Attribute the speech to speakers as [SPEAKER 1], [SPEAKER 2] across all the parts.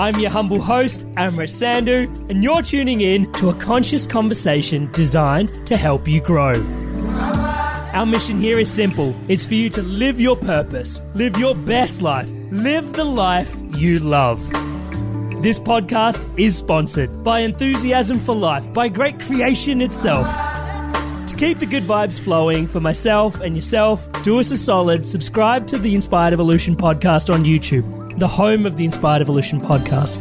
[SPEAKER 1] I'm your humble host, Amrit Sandhu, and you're tuning in to a conscious conversation designed to help you grow. Our mission here is simple it's for you to live your purpose, live your best life, live the life you love. This podcast is sponsored by Enthusiasm for Life, by Great Creation itself. To keep the good vibes flowing for myself and yourself, do us a solid, subscribe to the Inspired Evolution podcast on YouTube, the home of the Inspired Evolution podcast.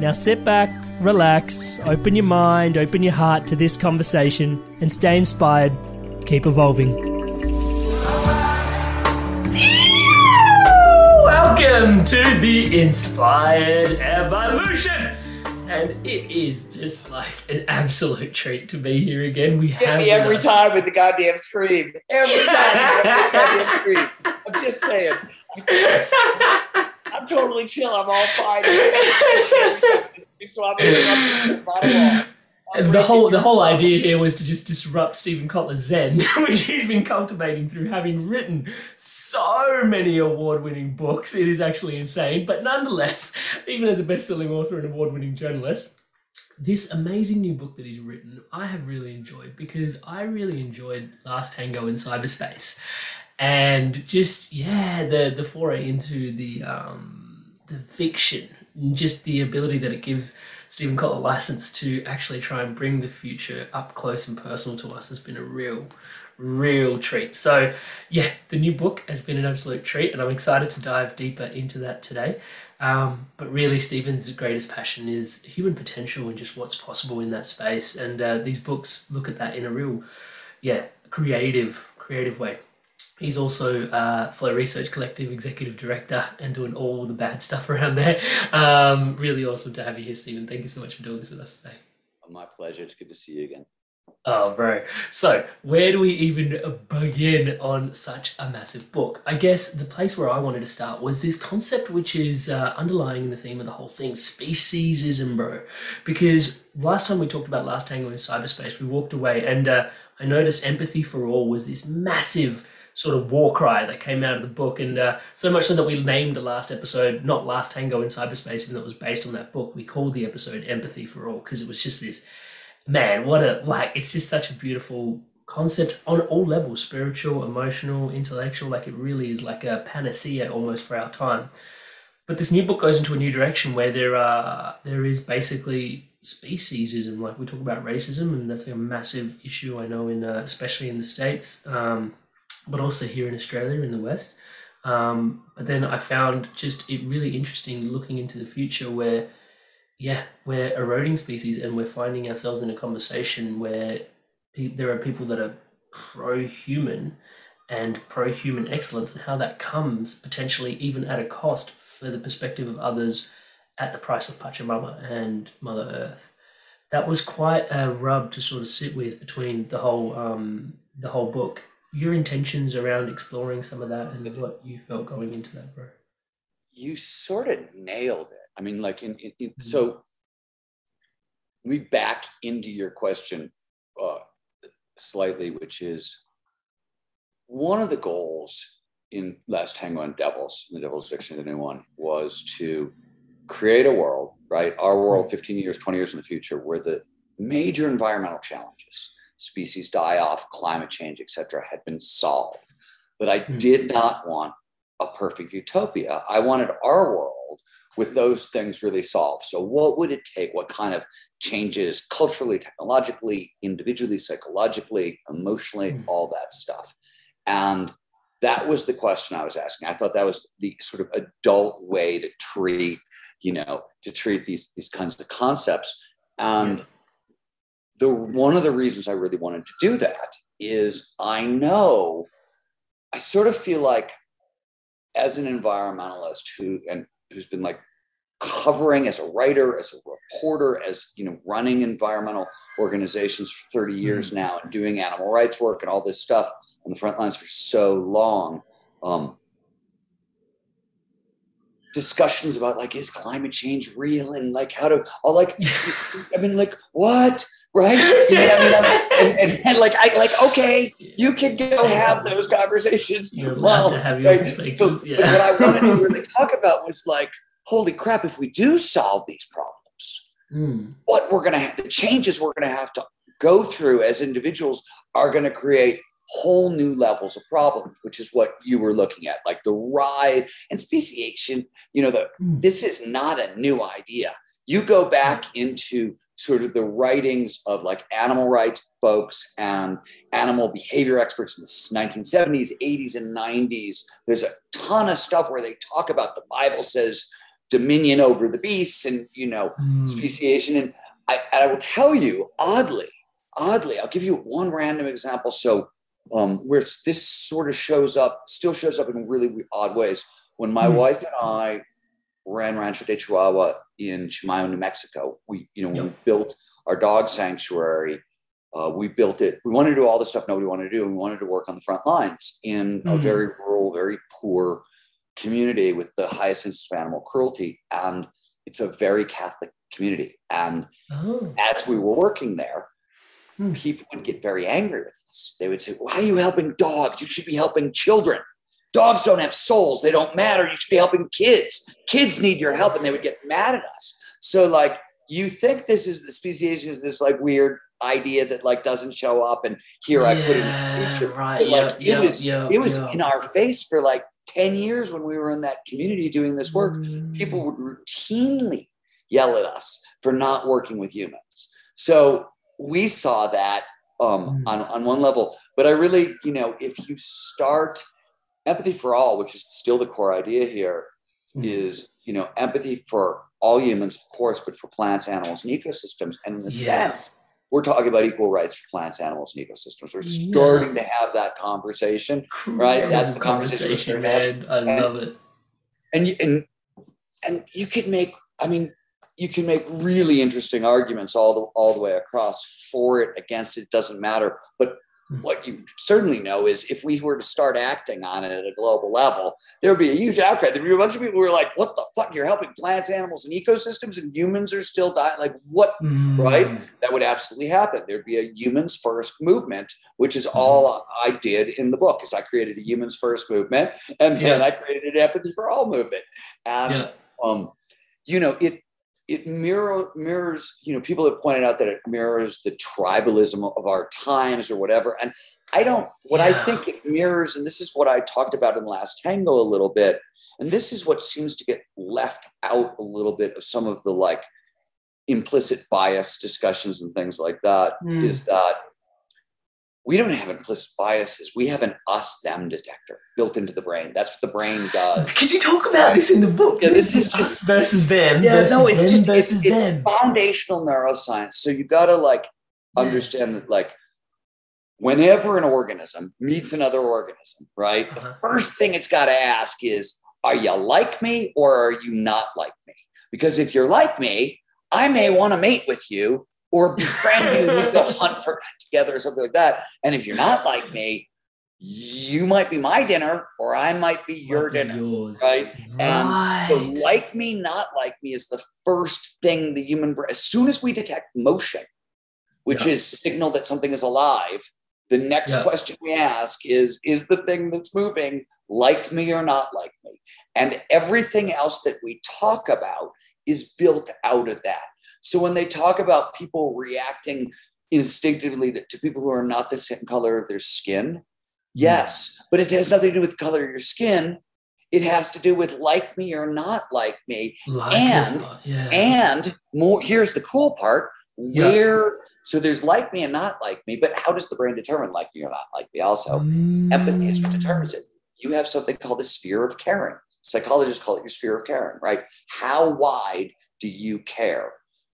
[SPEAKER 1] Now sit back, relax, open your mind, open your heart to this conversation, and stay inspired. Keep evolving. Welcome to the Inspired Evolution! And it is just like an absolute treat to be here again. We
[SPEAKER 2] Get
[SPEAKER 1] have
[SPEAKER 2] me
[SPEAKER 1] with
[SPEAKER 2] every
[SPEAKER 1] us-
[SPEAKER 2] time with the goddamn scream. Every time with the goddamn scream. I'm just saying. I'm totally chill. I'm all fine. So I'm interrupting right along.
[SPEAKER 1] And the whole the whole idea here was to just disrupt Steven Kotler's zen, which he's been cultivating through having written so many award-winning books. It is actually insane, but nonetheless, even as a best-selling author and award-winning journalist, this amazing new book that he's written, I have really enjoyed because I really enjoyed Last Tango in Cyberspace, and just yeah, the the foray into the um, the fiction, just the ability that it gives Steven Kotler license to actually try and bring the future up close and personal to us has been a real, real treat. So, yeah, the new book has been an absolute treat, and I'm excited to dive deeper into that today. Um, but really, Steven's greatest passion is human potential and just what's possible in that space. And uh, these books look at that in a real, yeah, creative, creative way. He's also uh, Flow Research Collective Executive Director and doing all the bad stuff around there. Um, really awesome to have you here, Steven. Thank you so much for doing this with us today.
[SPEAKER 2] My pleasure. It's good to see you again.
[SPEAKER 1] Oh, bro. So, where do we even begin on such a massive book? I guess the place where I wanted to start was this concept, which is uh, underlying the theme of the whole thing speciesism, bro. Because last time we talked about Last Tango in cyberspace, we walked away and uh, I noticed empathy for all was this massive sort of war cry that came out of the book. And uh, so much so that we named the last episode not Last Tango in Cyberspace, and that was based on that book. We called the episode Empathy for All because it was just this man, what a like it's just such a beautiful concept on all levels spiritual, emotional, intellectual. Like it really is like a panacea almost for our time. But this new book goes into a new direction where there are there is basically speciesism. Like we talk about racism, and that's a massive issue I know in uh, especially in the states, um, but also here in Australia in the West. Um, but then I found just it really interesting looking into the future where yeah, we're eroding species and we're finding ourselves in a conversation where pe- there are people that are pro human and pro human excellence and how that comes potentially even at a cost for the perspective of others at the price of Pachamama and Mother Earth. That was quite a rub to sort of sit with between the whole um, the whole book. Your intentions around exploring some of that and what you felt going into that, bro.
[SPEAKER 3] You sort of nailed it. I mean, like, in, in, in mm-hmm. so we back into your question uh, slightly, which is one of the goals in Last Tango and Devils, in the Devil's Dictionary, the new one, was to create a world, right? Our world, 15 years, 20 years in the future, where the major environmental challenges, species die off, climate change, et cetera, had been solved. But I mm-hmm. did not want a perfect utopia. I wanted our world with those things really solved. So, what would it take? What kind of changes culturally, technologically, individually, psychologically, emotionally, mm. all that stuff? And that was the question I was asking. I thought that was the sort of adult way to treat, you know, to treat these these kinds of concepts. And the one of the reasons I really wanted to do that is I know I sort of feel like as an environmentalist who and who's been like covering as a writer, as a reporter, as you know, running environmental organizations for 30 years mm-hmm. now and doing animal rights work and all this stuff on the front lines for so long. Um, discussions about like is climate change real and like how to all like I mean like what right? You know I mean? and, and, and, like I like okay, you can go have those conversations.
[SPEAKER 1] You're well, to have your right?
[SPEAKER 3] yeah. what I wanted to really talk about was like, holy crap, if we do solve these problems, mm. what we're gonna have the changes we're gonna have to go through as individuals are gonna create whole new levels of problems, which is what you were looking at, like the rise and speciation. You know, the, mm. this is not a new idea. You go back into sort of the writings of like animal rights folks and animal behavior experts in the 1970s, 80s, and 90s. There's a ton of stuff where they talk about the Bible says dominion over the beasts and you know mm. speciation. And I, and I will tell you, oddly, oddly, I'll give you one random example. So um, where this sort of shows up, still shows up in really odd ways. When my mm. wife and I ran Rancho de Chihuahua in Chimayo, New Mexico. We, you know, yep. we built our dog sanctuary. Uh, we built it. We wanted to do all the stuff nobody wanted to do. And we wanted to work on the front lines in mm-hmm. a very rural, very poor community with the highest instance of animal cruelty. And it's a very Catholic community. And oh. as we were working there, hmm. people would get very angry with us. They would say, Why are you helping dogs? You should be helping children. Dogs don't have souls. They don't matter. You should be helping kids. Kids need your help. And they would get mad at us. So, like, you think this is the speciation is this like weird idea that like doesn't show up and here yeah, I put it
[SPEAKER 1] right
[SPEAKER 3] but, like
[SPEAKER 1] yeah,
[SPEAKER 3] it was it was in our face for like 10 years when we were in that community doing this work mm. people would routinely yell at us for not working with humans so we saw that um, mm. on, on one level but i really you know if you start empathy for all, which is still the core idea here, mm-hmm. is you know empathy for all humans, of course, but for plants, animals, and ecosystems. And in a yeah. sense, we're talking about equal rights for plants, animals, and ecosystems. We're starting yeah. to have that conversation, right?
[SPEAKER 1] That's the conversation, man. I
[SPEAKER 3] and,
[SPEAKER 1] love it.
[SPEAKER 3] And and and you could make. I mean, you can make really interesting arguments all the all the way across for it, against it. Doesn't matter. But Hmm. what you certainly know is if we were to start acting on it at a global level, there would be a huge outcry. There'd be a bunch of people who are like, what the fuck? You're helping plants, animals, and ecosystems, and humans are still dying. Like, what? Mm. Right? That would absolutely happen. There'd be a humans first movement, which is mm. all I did in the book, is I created a humans first movement, and then yeah. I created an empathy for all movement. And yeah. um, you know, it it mirror, mirrors, you know, people have pointed out that it mirrors the tribalism of our times or whatever. And I don't, what yeah. I think it mirrors, and this is what I talked about in Last Tango a little bit, and this is what seems to get left out a little bit of some of the like implicit bias discussions and things like that, mm. is that we don't have implicit biases. We have an us them detector built into the brain. That's what the brain does.
[SPEAKER 1] Because you talk about right? this in the book. Yeah, this is us versus them.
[SPEAKER 3] Yeah,
[SPEAKER 1] versus
[SPEAKER 3] no, it's just it's, it's foundational neuroscience. So you got to like understand yeah. that like whenever an organism meets another organism, right? Uh-huh. The first thing it's got to ask is, are you like me or are you not like me? Because if you're like me, I may want to mate with you or befriend you. We go hunt for together or something like that. And if you're not like me, you might be my dinner or I might be your might dinner. Be right? right? And the like me, not like me is the first thing the human brain, as soon as we detect motion, which yeah. is signal that something is alive, the next yeah. question we ask is Is the thing that's moving like me or not like me? And everything else that we talk about is built out of that. So when they talk about people reacting instinctively to, to people who are not the same color of their skin, yes, but it has nothing to do with the color of your skin. It has to do with like me or not like me. Like and yeah. and more here's the cool part where yeah. so there's like me and not like me, but how does the brain determine like me or not like me? Also, mm. empathy is what determines it. You have something called the sphere of caring. Psychologists call it your sphere of caring, right? How wide do you care?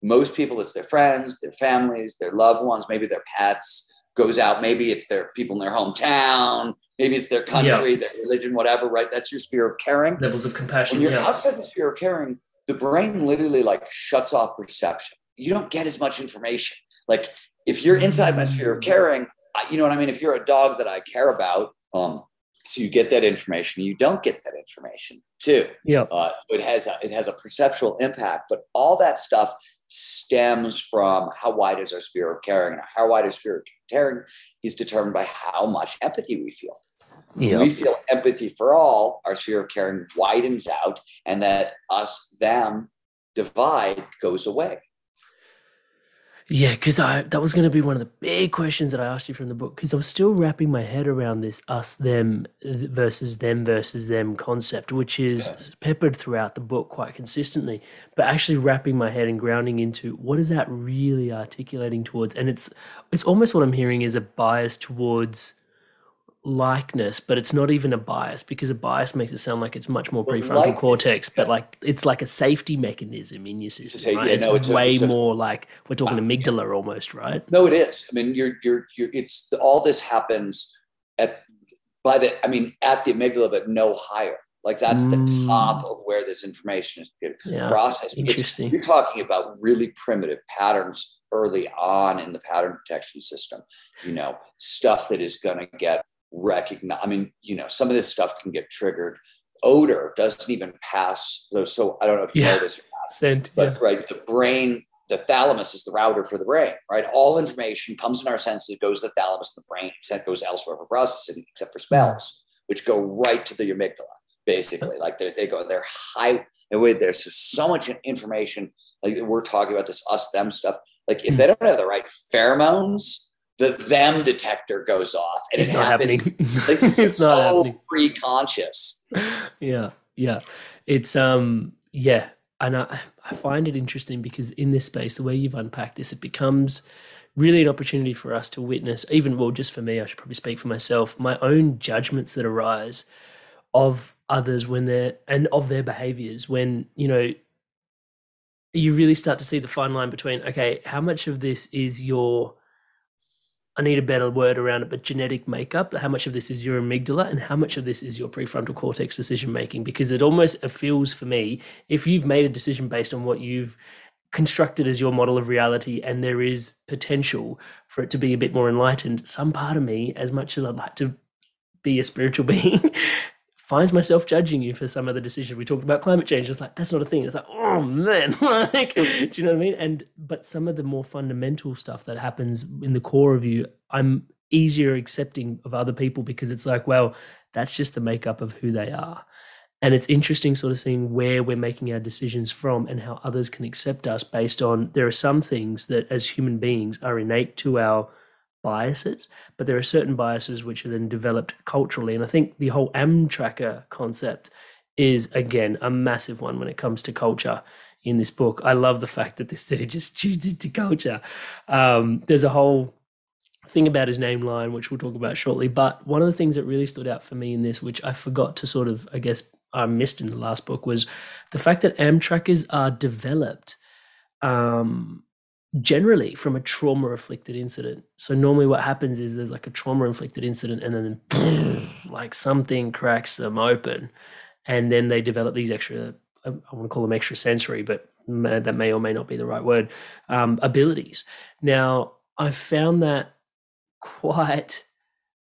[SPEAKER 3] Most people it's their friends their families their loved ones maybe their pets goes out maybe it's their people in their hometown maybe it's their country yeah. their religion whatever right? That's your sphere of caring.
[SPEAKER 1] Levels of compassion
[SPEAKER 3] when you're yeah. outside the sphere of caring the brain literally like shuts off perception. You don't get as much information. Like if you're inside my sphere of caring you know what i mean? If you're a dog that i care about um so you get that information. You don't get that information too.
[SPEAKER 1] Yeah.
[SPEAKER 3] Uh, so it has a, it has a perceptual impact but all that stuff stems from how wide is our sphere of caring and how wide is sphere of caring is determined by how much empathy we feel yep. we feel empathy for all our sphere of caring widens out and that us them divide goes away
[SPEAKER 1] yeah, because I that was going to be one of the big questions that I asked you from the book because I was still wrapping my head around this us them versus them versus them concept, which is yeah. peppered throughout the book quite consistently. But actually wrapping my head and grounding into what is that really articulating towards, and it's it's almost what I'm hearing is a bias towards likeness, but it's not even a bias because a bias makes it sound like it's much more prefrontal cortex, but like it's like a safety mechanism in your system, right? Yeah, it's no, it's way a, it's more a, like we're talking amygdala yeah. almost, right?
[SPEAKER 3] No, it is. I mean, you're you're you're. It's all this happens at by the. I mean, at the amygdala, but no higher. Like that's mm. the top of where this information is yeah. processed.
[SPEAKER 1] Interesting.
[SPEAKER 3] It's, you're talking about really primitive patterns early on in the pattern detection system. You know, stuff that is going to get recognize. I mean, you know, some of this stuff can get triggered. Odor doesn't even pass those. So I don't know if you yeah. know this or not,
[SPEAKER 1] Scent,
[SPEAKER 3] but yeah. right, the brain, the thalamus is the router for the brain, right? All information comes in our senses, goes to the thalamus, the brain, except goes elsewhere for processing, except for smells, which go right to the amygdala, basically. Like they, they go, they're high. And wait, there's just so much information. Like we're talking about this us them stuff. Like if hmm. they don't have the right pheromones, the them detector goes off and
[SPEAKER 1] it's not happens. happening.
[SPEAKER 3] it's, it's not happening. Pre-conscious.
[SPEAKER 1] Yeah, yeah. It's um, yeah, and I I find it interesting because in this space, the way you've unpacked this, it becomes really an opportunity for us to witness, even well, just for me, I should probably speak for myself, my own judgments that arise of others when they're and of their behaviors when you know you really start to see the fine line between okay how much of this is your I need a better word around it, but genetic makeup. How much of this is your amygdala and how much of this is your prefrontal cortex decision making? Because it almost feels for me, if you've made a decision based on what you've constructed as your model of reality and there is potential for it to be a bit more enlightened, some part of me, as much as I'd like to be a spiritual being, finds myself judging you for some of the decisions we talked about climate change. It's like that's not a thing. It's like, oh Oh, man, like do you know what I mean? And but some of the more fundamental stuff that happens in the core of you, I'm easier accepting of other people because it's like, well, that's just the makeup of who they are. And it's interesting sort of seeing where we're making our decisions from and how others can accept us based on there are some things that as human beings are innate to our biases, but there are certain biases which are then developed culturally. And I think the whole Amtracker concept is again a massive one when it comes to culture in this book. I love the fact that this dude just tunes into culture. Um, there's a whole thing about his name line, which we'll talk about shortly. But one of the things that really stood out for me in this, which I forgot to sort of, I guess, I missed in the last book, was the fact that Amtrackers are developed um, generally from a trauma afflicted incident. So normally what happens is there's like a trauma inflicted incident and then like something cracks them open and then they develop these extra I, want to call them extra sensory, but that may or may not be the right word, um, abilities. Now, I found that quite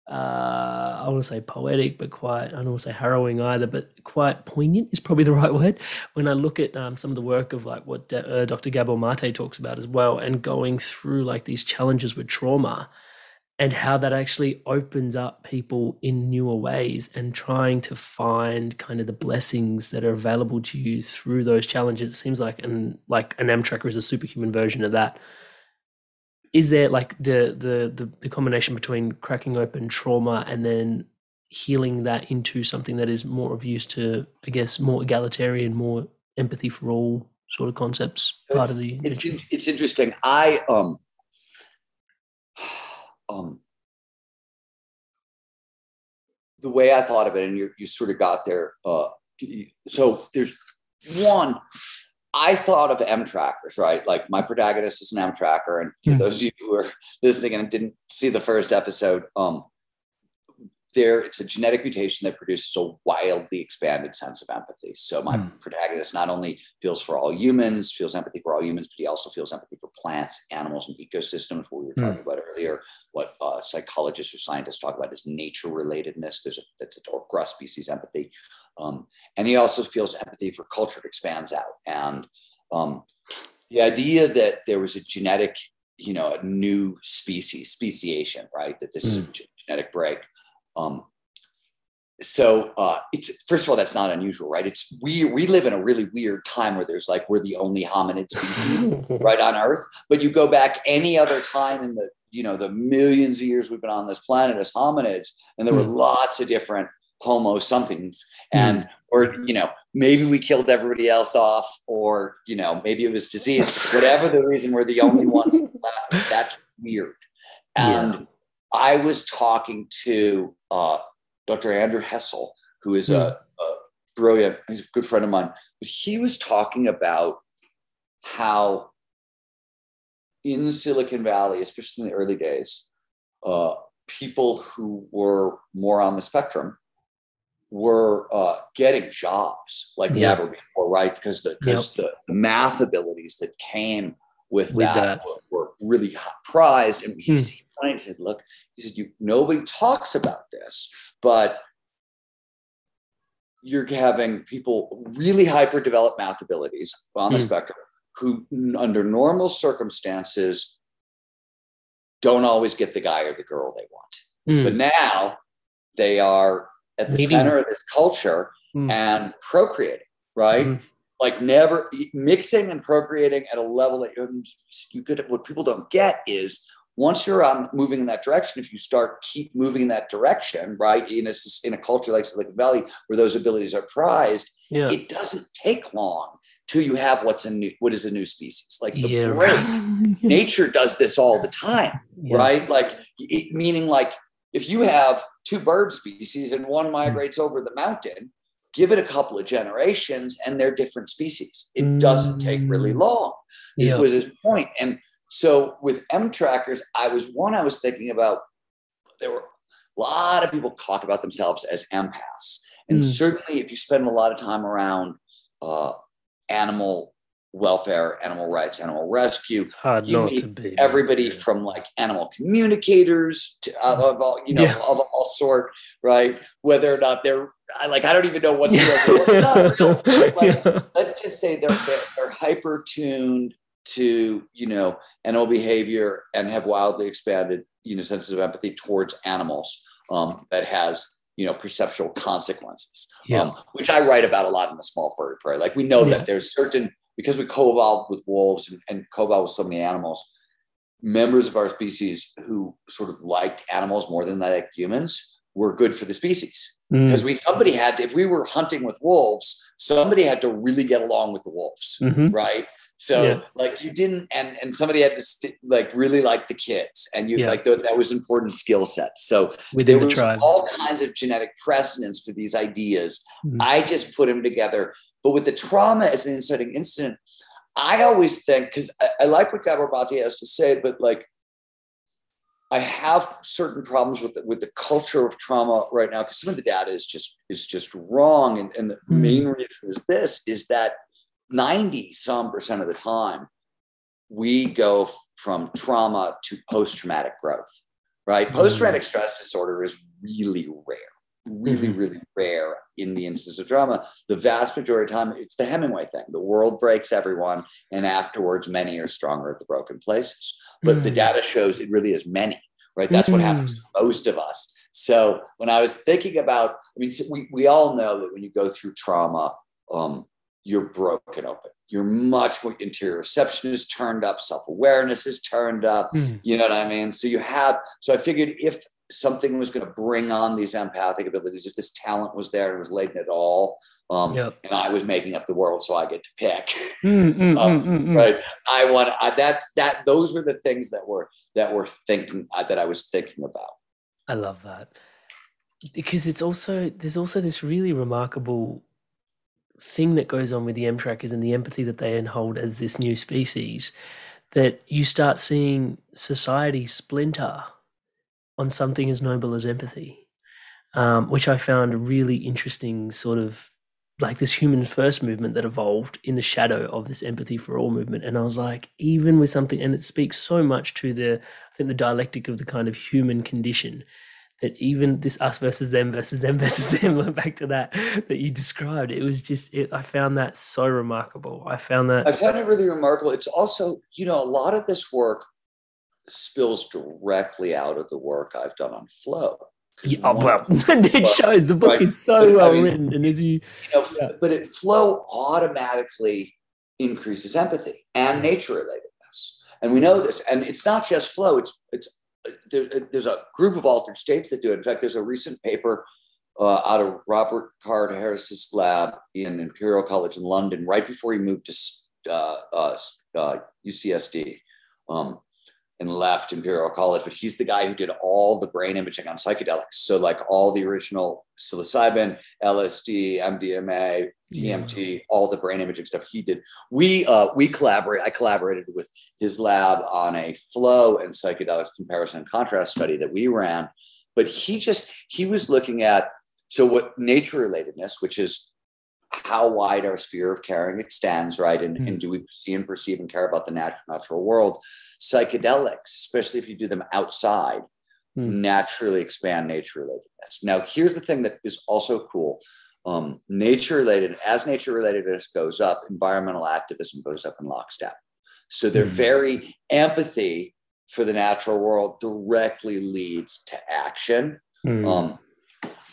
[SPEAKER 1] uh, I want to say poetic, but quite, I don't want to say harrowing either, but quite poignant is probably the right word. When I look at um, some of the work of like what uh, Dr. Gabor Mate talks about as well, and going through like these challenges with trauma and how that actually opens up people in newer ways and trying to find kind of the blessings that are available to you through those challenges. It seems like, and like an Amtracker is a superhuman version of that. Is there like the, the the the combination between cracking open trauma and then healing that into something that is more of use to i guess more egalitarian more empathy for all sort of concepts part
[SPEAKER 3] it's,
[SPEAKER 1] of the
[SPEAKER 3] it's, it's interesting. I um um the way i thought of it and you, you sort of got there uh so there's one I thought of M trackers, right? Like my protagonist is an M tracker. And for mm-hmm. those of you who are listening and didn't see the first episode, um, there it's a genetic mutation that produces a wildly expanded sense of empathy. So my mm. protagonist not only feels for all humans, feels empathy for all humans, but he also feels empathy for plants, animals, and ecosystems. What we were talking mm. about earlier, what uh, psychologists or scientists talk about is nature relatedness. There's a that's a or grass species empathy. Um, and he also feels empathy for culture that expands out. And um, the idea that there was a genetic, you know, a new species, speciation, right? That this mm. is a hmm. genetic break. Um, so uh, it's first of all, that's not unusual, right? It's we we live in a really weird time where there's like we're the only hominid species right on Earth. But you go back any other time in the you know the millions of years we've been on this planet as hominids, and there were hmm. lots of different homo somethings hmm. and or you know maybe we killed everybody else off or you know maybe it was disease whatever the reason we're the only ones left that's weird and yeah. I was talking to uh, dr andrew hessel who is mm. a, hmm. a brilliant he's a good friend of mine he was talking about how in silicon valley especially in the early days uh, people who were more on the spectrum were uh, getting jobs like yeah. never before, right? Because the, yep. the, the, math abilities that came with, with that, that. Were, really prized. And he, hmm. he said, "Look, he said, you nobody talks about this, but." You're having people really hyper developed math abilities on the hmm. spectrum who, under normal circumstances, don't always get the guy or the girl they want. Mm. But now they are at the center of this culture mm. and procreating, right? Like never mixing and procreating at a level that you could. What people don't get is once you're um, moving in that direction, if you start keep moving in that direction, right, in a in a culture like Silicon Valley where those abilities are prized, yeah. it doesn't take long till you have what's a new what is a new species like the yeah. brain nature does this all the time yeah. right like it, meaning like if you have two bird species and one migrates over the mountain, give it a couple of generations and they're different species. It doesn't take really mm. long. This yeah. was his point. And so with M trackers, I was one I was thinking about. There were a lot of people talk about themselves as empaths. And mm. certainly if you spend a lot of time around uh, animal welfare, animal rights, animal rescue.
[SPEAKER 1] It's hard
[SPEAKER 3] You
[SPEAKER 1] not
[SPEAKER 3] meet
[SPEAKER 1] to be.
[SPEAKER 3] Everybody
[SPEAKER 1] Yeah.
[SPEAKER 3] from like animal communicators to uh, of all you know
[SPEAKER 1] Yeah.
[SPEAKER 3] of all sort, right? Whether or not they're like I don't even know what's real, what's real. Like,
[SPEAKER 1] Yeah.
[SPEAKER 3] let's just say they're, they're, they're hyper tuned to you know animal behavior and have wildly expanded you know senses of empathy towards animals um, that has you know perceptual consequences
[SPEAKER 1] Yeah.
[SPEAKER 3] um, which i write about a lot in the small furry prey like we know
[SPEAKER 1] Yeah.
[SPEAKER 3] that there's certain because we co-evolved with wolves and, and co-evolved with so many animals members of our species who sort of liked animals more than they like humans were good for the species
[SPEAKER 1] Mm.
[SPEAKER 3] because we somebody had to, if we were hunting with wolves somebody had to really get along with the wolves
[SPEAKER 1] Mhm.
[SPEAKER 3] right so
[SPEAKER 1] Yeah.
[SPEAKER 3] like you didn't and and somebody had to st- like really like the kids and you
[SPEAKER 1] Yeah.
[SPEAKER 3] like th- that was important skill sets so
[SPEAKER 1] Within
[SPEAKER 3] there
[SPEAKER 1] the
[SPEAKER 3] was all kinds of genetic precedents for these ideas
[SPEAKER 1] Mhm.
[SPEAKER 3] i just put them together but with the trauma as an inciting incident i always think because I, I like what gabor Mate has to say but like I have certain problems with the, with the culture of trauma right now because some of the data is just is just wrong, and, and the
[SPEAKER 1] Hmm.
[SPEAKER 3] main reason is this: is that ninety some percent of the time we go from trauma to post traumatic growth. Right, post traumatic stress disorder is really rare, really really rare in the instance of drama. The vast majority of time, it's the Hemingway thing: the world breaks everyone, and afterwards, many are stronger at the broken places but the
[SPEAKER 1] Mm.
[SPEAKER 3] data shows it really is many, right? That's what happens to most of us. So when I was thinking about, I mean, we, we all know that when you go through trauma, um, you're broken open. You're much more interoception is turned up, self-awareness is turned up.
[SPEAKER 1] Mm.
[SPEAKER 3] You know what I mean? So you have, so I figured if something was going to bring on these empathic abilities, if this talent was there and was latent at all, um,
[SPEAKER 1] Yep.
[SPEAKER 3] and I was making up the world, so I get to pick.
[SPEAKER 1] Mm, mm,
[SPEAKER 3] um,
[SPEAKER 1] mm, mm, mm.
[SPEAKER 3] right. I want I, that's that those were the things that were that were thinking uh, that i was thinking about.
[SPEAKER 1] I love that. Because it's also there's also this really remarkable thing that goes on with the M trackers and the empathy that they hold as this new species that you start seeing society splinter on something as noble as empathy, um, which I found a really interesting sort of like this human first movement that evolved in the shadow of this empathy for all movement. And I was like, even with something, and it speaks so much to the, I think the dialectic of the kind of human condition that even this us versus them versus them versus them, went back to that that you described, it was just, it, I found that so remarkable. I found that.
[SPEAKER 3] i found it really remarkable it's also you know a lot of this work spills directly out of the work i've done on flow.
[SPEAKER 1] Yeah, oh, well, it shows the book
[SPEAKER 3] Right.
[SPEAKER 1] is so
[SPEAKER 3] But, I
[SPEAKER 1] well
[SPEAKER 3] mean,
[SPEAKER 1] written, and as you,
[SPEAKER 3] you know,
[SPEAKER 1] Yeah.
[SPEAKER 3] but it flow automatically increases empathy and nature relatedness and we know this and it's not just flow it's it's there, there's a group of altered states that do it in fact there's a recent paper uh, out of robert card harris's lab in imperial college in london right before he moved to uh, uh, uh, ucsd um, and left Imperial College, but he's the guy who did all the brain imaging on psychedelics. So, like all the original psilocybin, LSD, MDMA, DMT, all the brain imaging stuff he did. We uh, we collaborate. I collaborated with his lab on a flow and psychedelics comparison and contrast study that we ran. But he just he was looking at so what nature relatedness, which is how wide our sphere of caring extends, right? And,
[SPEAKER 1] Mm.
[SPEAKER 3] and do we see and perceive and care about the natural natural world? Psychedelics, especially if you do them outside,
[SPEAKER 1] Mm.
[SPEAKER 3] naturally expand nature relatedness. Now, here's the thing that is also cool. Um, nature related, as nature relatedness goes up, environmental activism goes up in lockstep. So they're
[SPEAKER 1] Mm.
[SPEAKER 3] very empathy for the natural world directly leads to action.
[SPEAKER 1] Mm.
[SPEAKER 3] Um,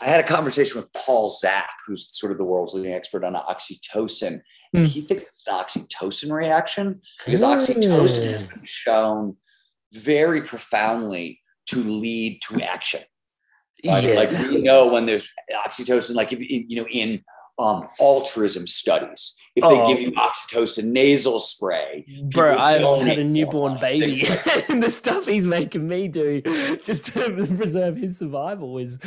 [SPEAKER 3] I had a conversation with Paul Zak, who's sort of the world's leading expert on oxytocin. And
[SPEAKER 1] Hmm.
[SPEAKER 3] he thinks it's an oxytocin reaction because oxytocin has been shown very profoundly to lead to action. Right?
[SPEAKER 1] Yeah.
[SPEAKER 3] Like we know when there's oxytocin, like if you know in um, altruism studies, if they
[SPEAKER 1] Oh.
[SPEAKER 3] give you oxytocin nasal spray,
[SPEAKER 1] Bro, I've had a newborn baby, and the stuff he's making me do just to preserve his survival is,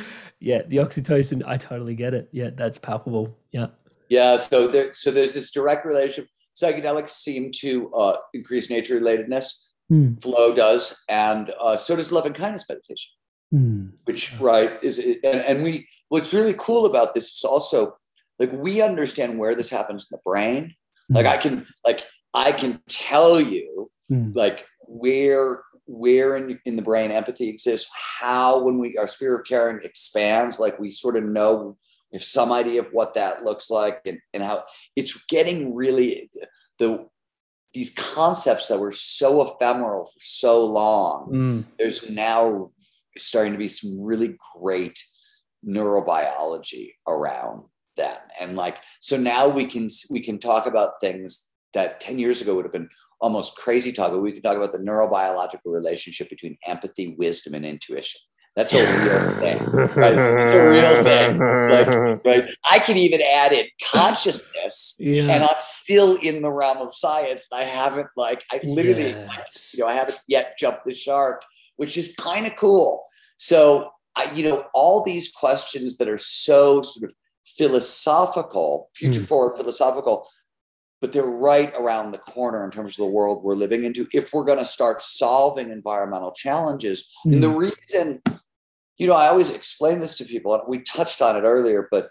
[SPEAKER 1] yeah, the oxytocin. I totally get it. Yeah, that's palpable. Yeah.
[SPEAKER 3] Yeah, so there, so there's this direct relationship. Psychedelics seem to uh, increase nature relatedness.
[SPEAKER 1] Hmm.
[SPEAKER 3] Flow does, and uh, so does love and kindness meditation.
[SPEAKER 1] Hmm.
[SPEAKER 3] Which right is, and, and we. What's really cool about this is also like we understand where this happens in the brain. Like I can like I can tell you,
[SPEAKER 1] Mm.
[SPEAKER 3] like where where in, in the brain empathy exists, how when we our sphere of caring expands, like we sort of know if some idea of what that looks like and, and how it's getting really the these concepts that were so ephemeral for so long
[SPEAKER 1] Mm.
[SPEAKER 3] there's now starting to be some really great neurobiology around them and like so now we can we can talk about things that 10 years ago would have been almost crazy talk but we can talk about the neurobiological relationship between empathy wisdom and intuition that's a real thing right it's a real thing like right i can even add in consciousness
[SPEAKER 1] Yeah.
[SPEAKER 3] and i'm still in the realm of science i haven't like i literally
[SPEAKER 1] Yes.
[SPEAKER 3] you know, I haven't yet jumped the shark, which is kind of cool. So, I, you know, all these questions that are so sort of philosophical, future
[SPEAKER 1] Mm.
[SPEAKER 3] forward philosophical, but they're right around the corner in terms of the world we're living into. If we're going to start solving environmental challenges, and the reason, you know, I always explain this to people, and we touched on it earlier, but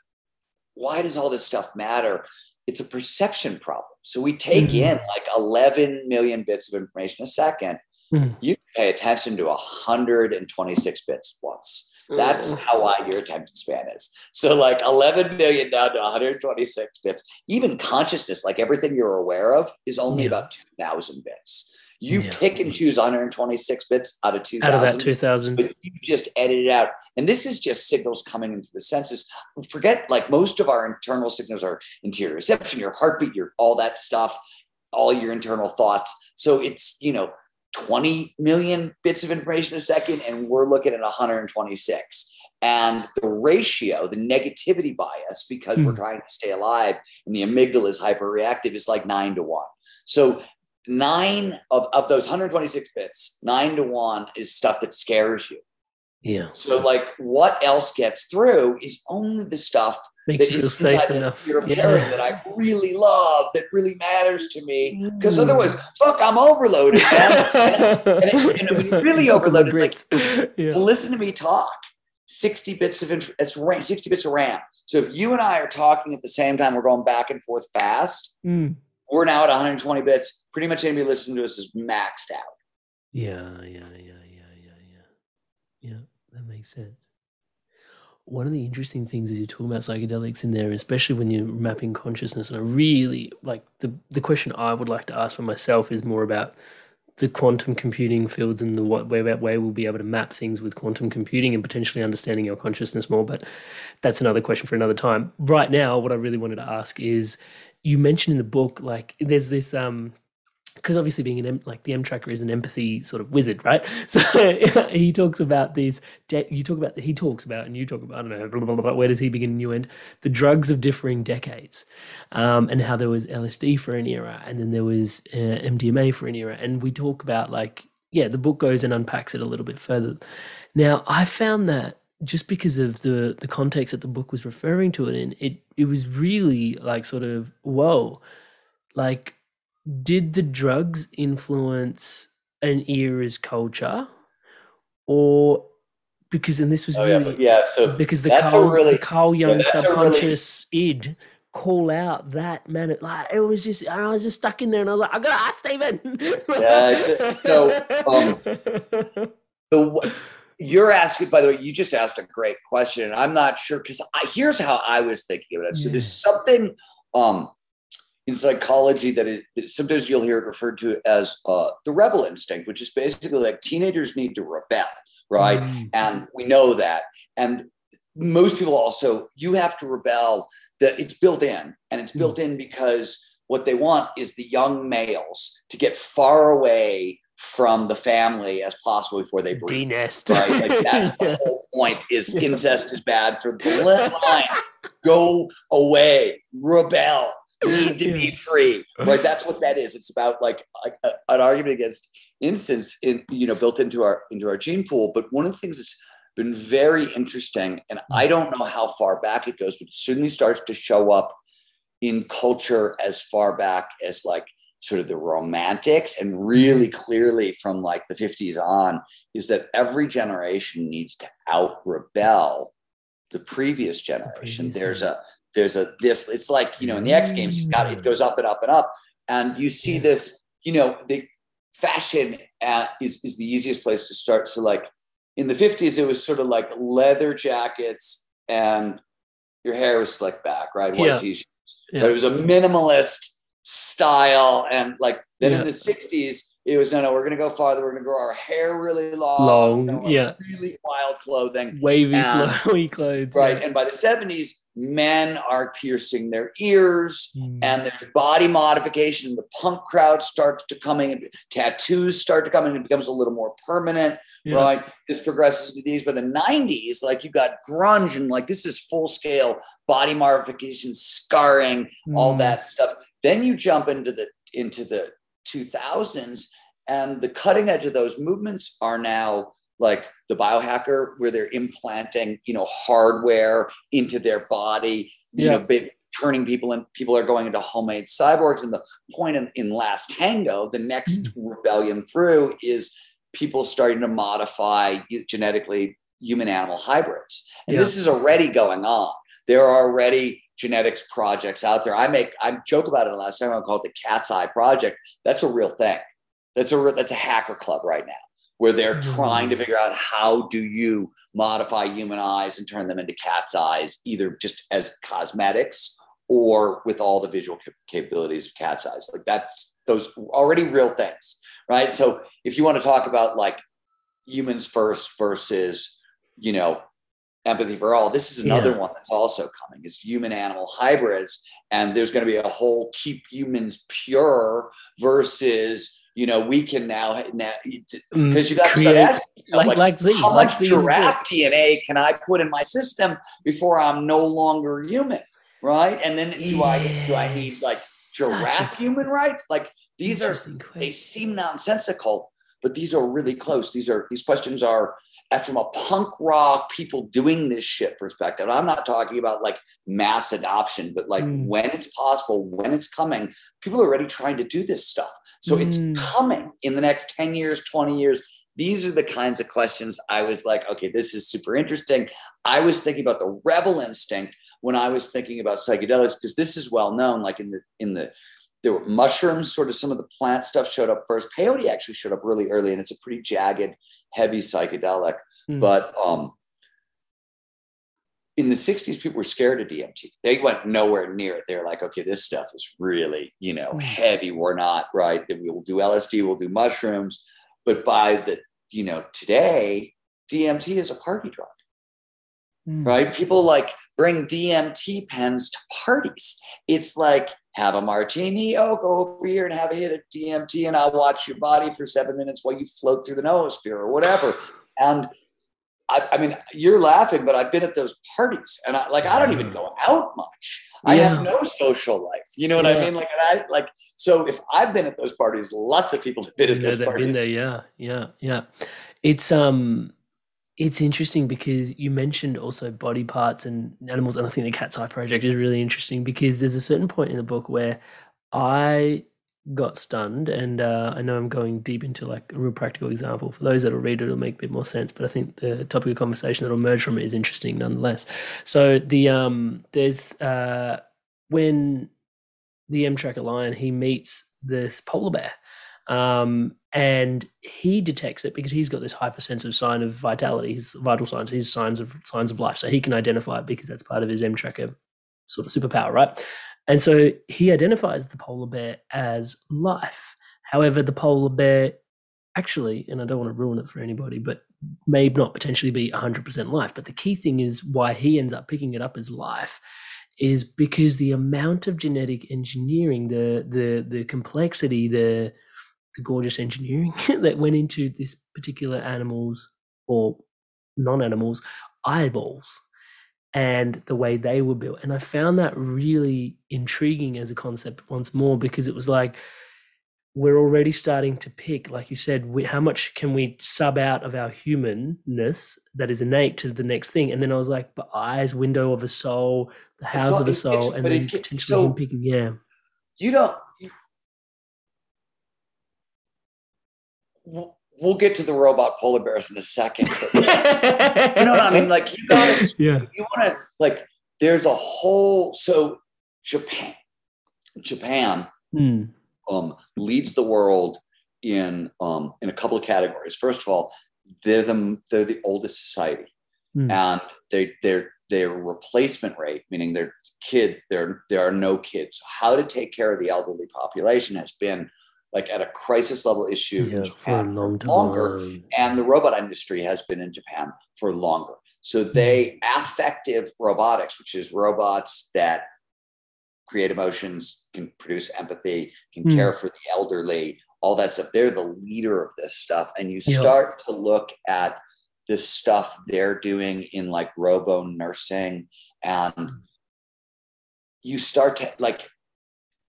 [SPEAKER 3] why does all this stuff matter? It's a perception problem. So we take
[SPEAKER 1] Mhm.
[SPEAKER 3] in like 11 million bits of information a second.
[SPEAKER 1] Mhm.
[SPEAKER 3] You pay attention to 126 bits once. That's mm. how wide your attention span is. So, like 11 million down to 126 bits. Even consciousness, like everything you're aware of, is only
[SPEAKER 1] Yeah.
[SPEAKER 3] about 2,000 bits. You
[SPEAKER 1] Yeah.
[SPEAKER 3] pick and choose 126 bits out of 2,000
[SPEAKER 1] Out of that 2000.
[SPEAKER 3] but you just edit it out. And this is just signals coming into the senses. Forget like most of our internal signals are interoception, your heartbeat, your all that stuff, all your internal thoughts. So it's, you know, 20 million bits of information a second, and we're looking at 126. And the ratio, the negativity bias, because we're
[SPEAKER 1] Mm.
[SPEAKER 3] trying to stay alive and the amygdala is hyperreactive, is like nine to one. So nine of, of those 126 bits, nine to one is stuff that scares you.
[SPEAKER 1] Yeah.
[SPEAKER 3] So, like, what else gets through is only the stuff
[SPEAKER 1] Makes
[SPEAKER 3] that is
[SPEAKER 1] safe
[SPEAKER 3] inside the
[SPEAKER 1] enough.
[SPEAKER 3] of
[SPEAKER 1] Yeah.
[SPEAKER 3] caring that I really love, that really matters to me. Because otherwise, fuck, I'm overloaded. and, and, and when you're really overloaded, like
[SPEAKER 1] yeah.
[SPEAKER 3] to listen to me talk, 60 bits of inf- it's RAM, 60 bits of RAM. So if you and I are talking at the same time, we're going back and forth fast.
[SPEAKER 1] Mm.
[SPEAKER 3] We're now at 120 bits. Pretty much anybody listening to us is maxed out.
[SPEAKER 1] Yeah, yeah, yeah, yeah. That makes sense. One of the interesting things is you're talking about psychedelics in there, especially when you're mapping consciousness. And I really like the the question I would like to ask for myself is more about the quantum computing fields and the what way way we'll be able to map things with quantum computing and potentially understanding your consciousness more. But that's another question for another time. Right now, what I really wanted to ask is you mentioned in the book like there's this um because obviously being an em- like the M tracker is an empathy sort of wizard, right? So he talks about these. De- you talk about he talks about, and you talk about. I don't know. Blah, blah, blah, where does he begin and you end? The drugs of differing decades, um, and how there was LSD for an era, and then there was uh, MDMA for an era, and we talk about like yeah, the book goes and unpacks it a little bit further. Now I found that just because of the the context that the book was referring to it in, it it was really like sort of whoa, like did the drugs influence an era's culture? Or because and this was
[SPEAKER 3] Oh,
[SPEAKER 1] really
[SPEAKER 3] yeah, so
[SPEAKER 1] because the Carl,
[SPEAKER 3] really-
[SPEAKER 1] the Carl
[SPEAKER 3] yeah,
[SPEAKER 1] Jung
[SPEAKER 3] that's a really-
[SPEAKER 1] subconscious id call out that man like it was just I was just stuck in there and I was like I gotta ask Steven
[SPEAKER 3] Yeah, so, um, the you're asking by the way you just asked a great question and i'm not sure because I here's how i was thinking of it. So there's something um in psychology that it that sometimes you'll hear it referred to as uh, the rebel instinct which is basically like teenagers need to rebel right?
[SPEAKER 1] Mm.
[SPEAKER 3] and we know that. And most people also you have to rebel that it's built in. And it's built in because what they want is the young males to get far away from the family as possible before they breed
[SPEAKER 1] D-nest.
[SPEAKER 3] right? Like that's the whole point is incest is bad for the line go away rebel need to be free. Right that's what that is. It's about like a, an argument against innocence in you know built into our into our gene pool. But one of the things that's been very interesting and i mm. don't know how far back it goes but it certainly starts to show up in culture as far back as like sort of the romantics. And really mm. clearly from like the 50s on is that every generation needs to out rebel the previous generation.
[SPEAKER 1] previous
[SPEAKER 3] there's a there's a this it's like you know in the x games you got it goes up and up and up and you see this. You know, the fashion uh, is is the easiest place to start. So, like in the fifties, it was sort of like leather jackets and your hair was slicked back, right? White
[SPEAKER 1] Yeah.
[SPEAKER 3] t-shirts.
[SPEAKER 1] Yeah.
[SPEAKER 3] But it was a minimalist style, and like then
[SPEAKER 1] Yeah.
[SPEAKER 3] in the '60s, it was no, no, we're gonna go farther. We're gonna grow our hair really long,
[SPEAKER 1] Long, yeah.
[SPEAKER 3] really wild clothing,
[SPEAKER 1] Wavy,
[SPEAKER 3] and-
[SPEAKER 1] flowy clothes.
[SPEAKER 3] right?
[SPEAKER 1] yeah.
[SPEAKER 3] And by the '70s, men are piercing their ears,
[SPEAKER 1] Mm.
[SPEAKER 3] and there's body modification. The punk crowd starts to come in, tattoos start to come in, it becomes a little more permanent
[SPEAKER 1] Yeah.
[SPEAKER 3] right? This progresses to these, but the 90s, like you got grunge and like this is full scale body modification, scarring, all
[SPEAKER 1] Mm.
[SPEAKER 3] that stuff. Then you jump into the into the 2000s, and the cutting edge of those movements are now like the biohacker, where they're implanting, you know, hardware into their body, you
[SPEAKER 1] Yeah.
[SPEAKER 3] know, big, turning people and people are going into homemade cyborgs. And the point in, in Last Tango, the next mm. rebellion through is people starting to modify genetically human animal hybrids. And
[SPEAKER 1] Yeah.
[SPEAKER 3] this is already going on. There are already genetics projects out there. I make I joke about it last time. I call it the Cat's Eye Project. That's a real thing. That's a that's a hacker club right now where they're trying to mm-hmm. figure out how do you modify human eyes and turn them into cat's eyes, either just as cosmetics or with all the visual cap- capabilities of cat's eyes. Like that's those already real things, right? So if you want to talk about like humans first versus, you know, empathy for all, this is another
[SPEAKER 1] Yeah.
[SPEAKER 3] one that's also coming is human animal hybrids. And there's going to be a whole keep humans pure versus, you know, we can now, now
[SPEAKER 1] Mm,
[SPEAKER 3] because you got to start asking yourself,
[SPEAKER 1] like- like Z,
[SPEAKER 3] how
[SPEAKER 1] like
[SPEAKER 3] much
[SPEAKER 1] Z
[SPEAKER 3] giraffe DNA can I put in my system before I'm no longer human, right? And then do I do I need like
[SPEAKER 1] Such
[SPEAKER 3] giraffe human rights? Like these are they seem nonsensical, but these are really close. These are these questions are uh, from a punk rock people doing this shit perspective. I'm not talking about like mass adoption, but like
[SPEAKER 1] Mm.
[SPEAKER 3] when it's possible, when it's coming, people are already trying to do this stuff. So it's
[SPEAKER 1] Mm.
[SPEAKER 3] coming in the next 10 years, 20 years. These are the kinds of questions I was like, okay, this is super interesting. I was thinking about the rebel instinct when I was thinking about psychedelics because this is well known. Like in the in the there were mushrooms, sort of some of the plant stuff showed up first. Peyote actually showed up really early, and it's a pretty jagged, heavy psychedelic.
[SPEAKER 1] Mm.
[SPEAKER 3] But um, in the 60s, people were scared of DMT. They went nowhere near it. They're like, okay, this stuff is really, you know,
[SPEAKER 1] Mm.
[SPEAKER 3] heavy. We're not right. That we will do LSD, we'll do mushrooms. But by the, you know, today, DMT is a party drug
[SPEAKER 1] Mm.
[SPEAKER 3] right? People like bring DMT pens to parties. It's like have a martini. Oh, go over here and have a hit of DMT, and I'll watch your body for seven minutes while you float through the noosphere or whatever. And I, I mean, you're laughing, but I've been at those parties, and I like I don't even go out much. I have no social life. You know what I mean? Like, and I like so if I've been at those parties, lots of people have been at those
[SPEAKER 1] they've
[SPEAKER 3] parties.
[SPEAKER 1] been there. Yeah, yeah, yeah. It's um, it's interesting because you mentioned also body parts and animals, and I think the Cat's Eye Project is really interesting because there's a certain point in the book where I got stunned, and uh, I know I'm going deep into like a real practical example. For those that'll read it, it'll make a bit more sense. But I think the topic of conversation that'll emerge from it is interesting nonetheless. So the um, there's uh, when the M Tracker Lion he meets this polar bear um, and he detects it because he's got this hypersensitive sign of vitality, his vital signs, his signs of signs of life. So he can identify it because that's part of his M tracker sort of superpower, right? And so he identifies the polar bear as life. However, the polar bear actually, and I don't want to ruin it for anybody, but may not potentially be 100% life. But the key thing is why he ends up picking it up as life is because the amount of genetic engineering, the the the complexity, the the gorgeous engineering that went into this particular animal's or non-animals eyeballs and the way they were built. And i found that really intriguing as a concept once more because it was like we're already starting to pick like you said we, how much can we sub out of our humanness that is innate to the next thing? And then i was like but eyes window of a soul the house of a soul and then potentially
[SPEAKER 3] so-
[SPEAKER 1] picking yeah.
[SPEAKER 3] you don't you- we'll, we'll get to the robot polar bears in a second you know what i mean like you gotta
[SPEAKER 1] yeah
[SPEAKER 3] you want to like there's a whole so japan japan
[SPEAKER 1] Hmm.
[SPEAKER 3] um, leads the world in um, in a couple of categories. First of all, they're the they're the oldest society,
[SPEAKER 1] Mm.
[SPEAKER 3] and they their their replacement rate, meaning their kid, there there are no kids. How to take care of the elderly population has been like at a crisis level issue in
[SPEAKER 1] Yeah, for a
[SPEAKER 3] Japan for
[SPEAKER 1] long
[SPEAKER 3] longer, and the robot industry has been in Japan for longer. So they affective robotics, which is robots that create emotions, can produce empathy, can
[SPEAKER 1] Hmm.
[SPEAKER 3] care for the elderly, all that stuff. They're the leader of this stuff. And you
[SPEAKER 1] Yeah.
[SPEAKER 3] start to look at this stuff they're doing in like robo nursing and you start to like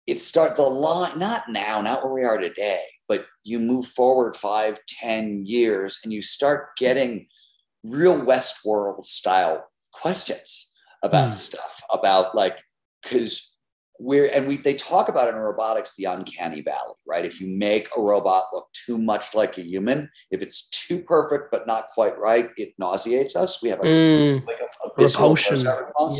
[SPEAKER 3] it start the line not now not where we are today but you move forward five ten years and you start getting real westworld style questions about
[SPEAKER 1] Mm.
[SPEAKER 3] stuff about like because we're and we they talk about in robotics the uncanny valley right if you make a robot look too much like a human if it's too perfect but not quite right it nauseates us we have a,
[SPEAKER 1] Mm,
[SPEAKER 3] like a, a
[SPEAKER 1] repulsion.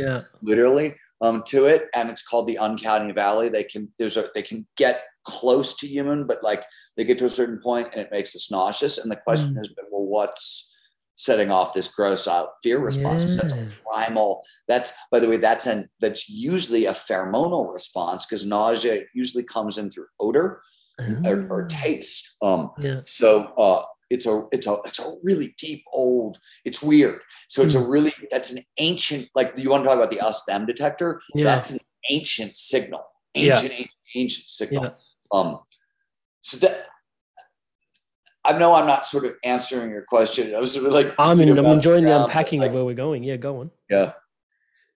[SPEAKER 1] Yeah.
[SPEAKER 3] literally um, to it, and it's called the uncanny valley. They can there's a they can get close to human, but like they get to a certain point and it makes us nauseous. And the question
[SPEAKER 1] Mm.
[SPEAKER 3] has been, well, what's setting off this gross out fear response? 'Cause That's a primal. That's by the way, that's an that's usually a pheromonal response because nausea usually comes in through odor or, or
[SPEAKER 1] Ah.
[SPEAKER 3] taste. Um,
[SPEAKER 1] Yeah.
[SPEAKER 3] so uh, it's a it's a it's a really deep old. It's weird. So it's a
[SPEAKER 1] Hmm.
[SPEAKER 3] really that's an ancient like you want to talk about the us them detector.
[SPEAKER 1] Yeah.
[SPEAKER 3] That's an ancient signal.
[SPEAKER 1] Yeah.
[SPEAKER 3] Ancient ancient, ancient signal.
[SPEAKER 1] Yeah.
[SPEAKER 3] Um. So that. I know I'm not sort of answering your question. I was sort of like
[SPEAKER 1] I mean, I'm enjoying the unpacking
[SPEAKER 3] like,
[SPEAKER 1] of where we're going. Yeah, go on.
[SPEAKER 3] Yeah.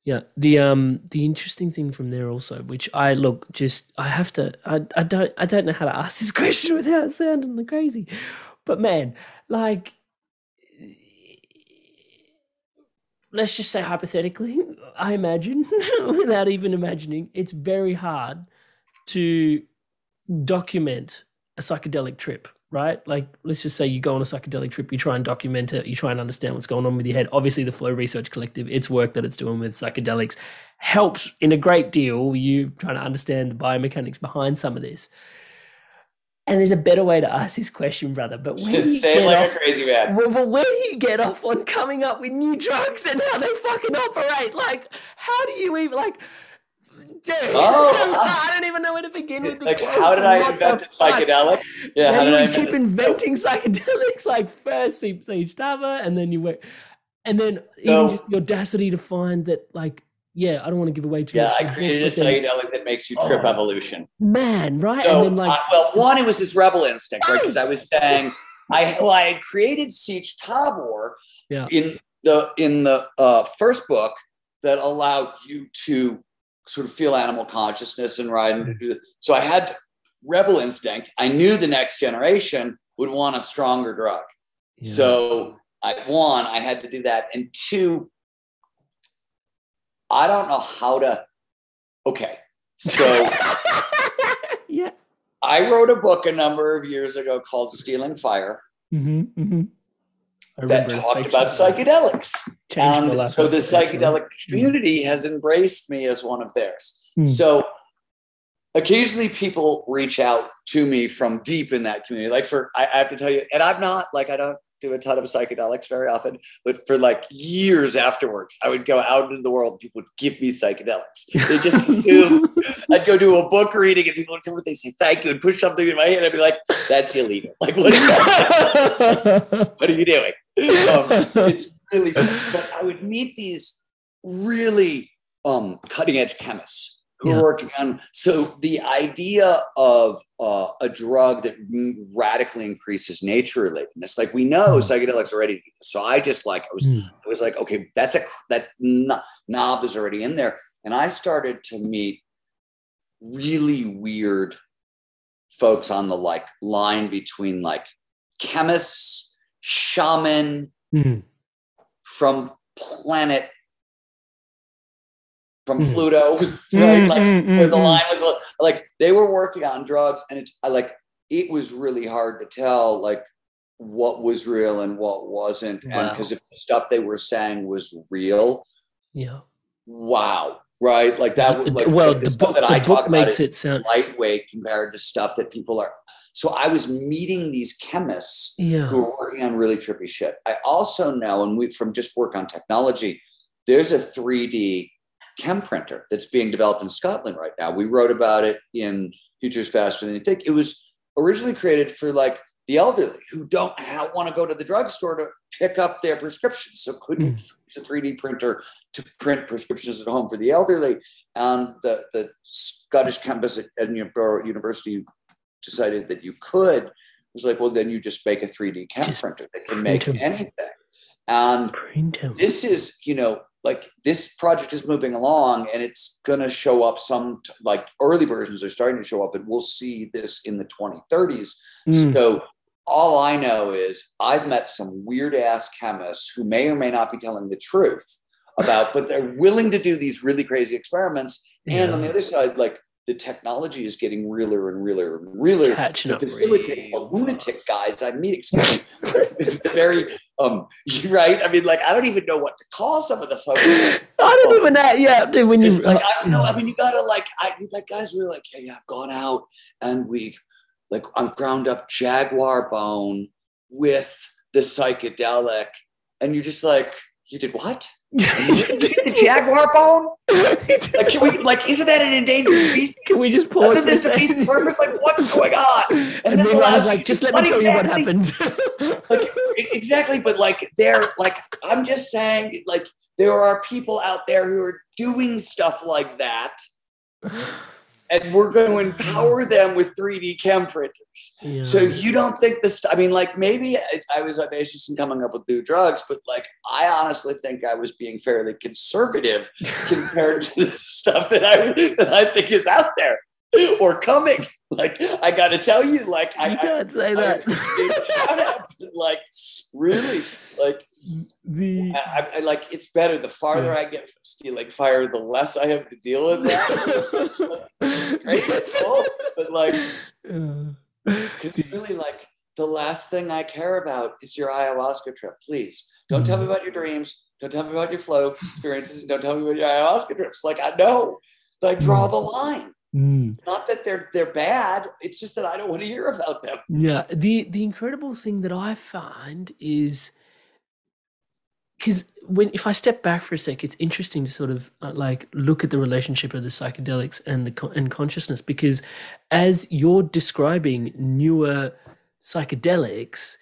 [SPEAKER 1] Yeah, the um the interesting thing from there also, which I look just I have to I, I don't I don't know how to ask this question without sounding crazy, but man, like let's just say hypothetically, I imagine without even imagining, it's very hard to document a psychedelic trip, right? Like, let's just say you go on a psychedelic trip, you try and document it, you try and understand what's going on with your head. Obviously, the Flow Research Collective, its work that it's doing with psychedelics helps in a great deal. You trying to understand the biomechanics behind some of this. And there's a better way to ask this question, brother. But where do you
[SPEAKER 3] Say
[SPEAKER 1] get
[SPEAKER 3] like
[SPEAKER 1] off?
[SPEAKER 3] a crazy man.
[SPEAKER 1] Well, but where do you get off on coming up with new drugs and how they fucking operate? Like, how do you even like? Dude,
[SPEAKER 3] Oh,
[SPEAKER 1] I don't even know where to begin with. the
[SPEAKER 3] Like, how did I invent a psychedelic? Yeah, how
[SPEAKER 1] you
[SPEAKER 3] did I
[SPEAKER 1] keep? Inventing psychedelics. Like first you say Java, and then you wait, and then
[SPEAKER 3] So-
[SPEAKER 1] even just the audacity to find that, like, yeah, I don't want to give away too
[SPEAKER 3] Yeah,
[SPEAKER 1] much.
[SPEAKER 3] Yeah, I
[SPEAKER 1] of the book,
[SPEAKER 3] created a psychedelic that makes you trip
[SPEAKER 1] Oh.
[SPEAKER 3] evolution.
[SPEAKER 1] man, right?
[SPEAKER 3] So,
[SPEAKER 1] and then like,
[SPEAKER 3] uh, well, one, it was this rebel instinct, right? Because I was saying, I well, I had created Siege Tabor
[SPEAKER 1] Yeah.
[SPEAKER 3] in the in the uh, first book that allowed you to sort of feel animal consciousness and ride. And do, so I had to, rebel instinct. I knew the next generation would want a stronger drug.
[SPEAKER 1] Yeah.
[SPEAKER 3] So I one, I had to do that, and two, I don't know how to. Okay, so.
[SPEAKER 1] yeah.
[SPEAKER 3] I wrote a book a number of years ago called Stealing Fire
[SPEAKER 1] Mm-hmm, mm-hmm. I
[SPEAKER 3] that talked about psychedelics. And so the psychedelic community has embraced me as one of theirs.
[SPEAKER 1] Hmm.
[SPEAKER 3] So occasionally people reach out to me from deep in that community. Like for, I, I have to tell you, and I'm not like, I don't do a ton of psychedelics very often, but for like years afterwards, I would go out into the world and people would give me psychedelics. They just assume I'd go do a book reading and people would come and they say thank you and push something in my hand. I'd be like, that's illegal. Like, what are you, what are you doing? Um, it's really fun. But I would meet these really um, cutting edge chemists who
[SPEAKER 1] Yeah.
[SPEAKER 3] are working on. So the idea of uh, a drug that radically increases nature relatedness, like we know
[SPEAKER 1] Mm.
[SPEAKER 3] psychedelics already. So I just like I was
[SPEAKER 1] Mm.
[SPEAKER 3] I was like, okay, that's a that kn- knob is already in there, and I started to meet really weird folks on the like line between like chemists, shaman
[SPEAKER 1] Mm.
[SPEAKER 3] from planet from
[SPEAKER 1] Mm.
[SPEAKER 3] Pluto, right?
[SPEAKER 1] Mm,
[SPEAKER 3] like
[SPEAKER 1] mm,
[SPEAKER 3] the line was like they were working on drugs, and it's I like it was really hard to tell like what was real and what wasn't, and because if the stuff they were saying was real,
[SPEAKER 1] Yeah.
[SPEAKER 3] wow, right? Like that. Like,
[SPEAKER 1] well,
[SPEAKER 3] like
[SPEAKER 1] the, book,
[SPEAKER 3] that
[SPEAKER 1] the
[SPEAKER 3] I
[SPEAKER 1] book makes
[SPEAKER 3] about
[SPEAKER 1] it sound.
[SPEAKER 3] lightweight compared to stuff that people are. So I was meeting these chemists
[SPEAKER 1] Yeah.
[SPEAKER 3] who are working on really trippy shit. I also know, and we from just work on technology, there's a 3D chem printer that's being developed in Scotland right now. We wrote about it in Future's Faster Than You Think. It was originally created for like the elderly who don't want to go to the drugstore to pick up their prescriptions, so couldn't hmm. use a 3D printer to print prescriptions at home for the elderly. And the, the Scottish campus at Edinburgh University decided that you could. It was like, well, then you just make a 3D chem
[SPEAKER 1] Just
[SPEAKER 3] printer that can make
[SPEAKER 1] print 'em.
[SPEAKER 3] anything. And this is, you know, like this project is moving along and it's going to show up some like early versions are starting to show up and we'll see this in the 2030s.
[SPEAKER 1] Mm.
[SPEAKER 3] So all I know is I've met some weird ass chemists who may or may not be telling the truth about, but they're willing to do these really crazy experiments. And on the other side, like the technology is getting realer and realer and realer
[SPEAKER 1] Catching
[SPEAKER 3] to facilitate the lunatic
[SPEAKER 1] fast.
[SPEAKER 3] guys I meet. Excuse me. It's very um right. I mean, like I don't even know what to call some of the folks.
[SPEAKER 1] I don't even that. Yeah, dude. When you
[SPEAKER 3] It's like I don't know. I mean, you gotta like I like guys were like, yeah, yeah, I've gone out and we've like I've ground up jaguar bone with the psychedelic, and you're just like, you did what? jaguar bone? Like, can we like? Isn't that an endangered species?
[SPEAKER 1] Can we just pause?
[SPEAKER 3] Doesn't this defeat the purpose? Like, what's going on?
[SPEAKER 1] And,
[SPEAKER 3] this
[SPEAKER 1] then I
[SPEAKER 3] allows
[SPEAKER 1] was like, just let me tell you what happened.
[SPEAKER 3] like exactly but like they're like i'm just saying like there are people out there who are doing stuff like that and we're going to empower them with 3d chem printers. So you don't think this i mean like maybe I, I was audacious in coming up with new drugs but like i honestly think i was being fairly conservative compared to the stuff that i that i think is out there or coming. Like i gotta tell you like i
[SPEAKER 1] you
[SPEAKER 3] I-
[SPEAKER 1] can't say
[SPEAKER 3] I-
[SPEAKER 1] that.
[SPEAKER 3] it shout out, like really like
[SPEAKER 1] the
[SPEAKER 3] I, I- like it's better the farther i get from stealing fire the less i have to deal with that but like it's really like the last thing i care about is your ayahuasca trip please. Don't tell me about your dreams. Don't tell me about your flow experiences and don't tell me about your ayahuasca trips. Like i know. I draw the line.
[SPEAKER 1] Mm.
[SPEAKER 3] not that they're they're bad. It's just that i don't want to hear about them.
[SPEAKER 1] Yeah, the the incredible thing that I find is because when if I step back for a sec, it's interesting to sort of uh, like look at the relationship of the psychedelics and the and consciousness because as you're describing newer psychedelics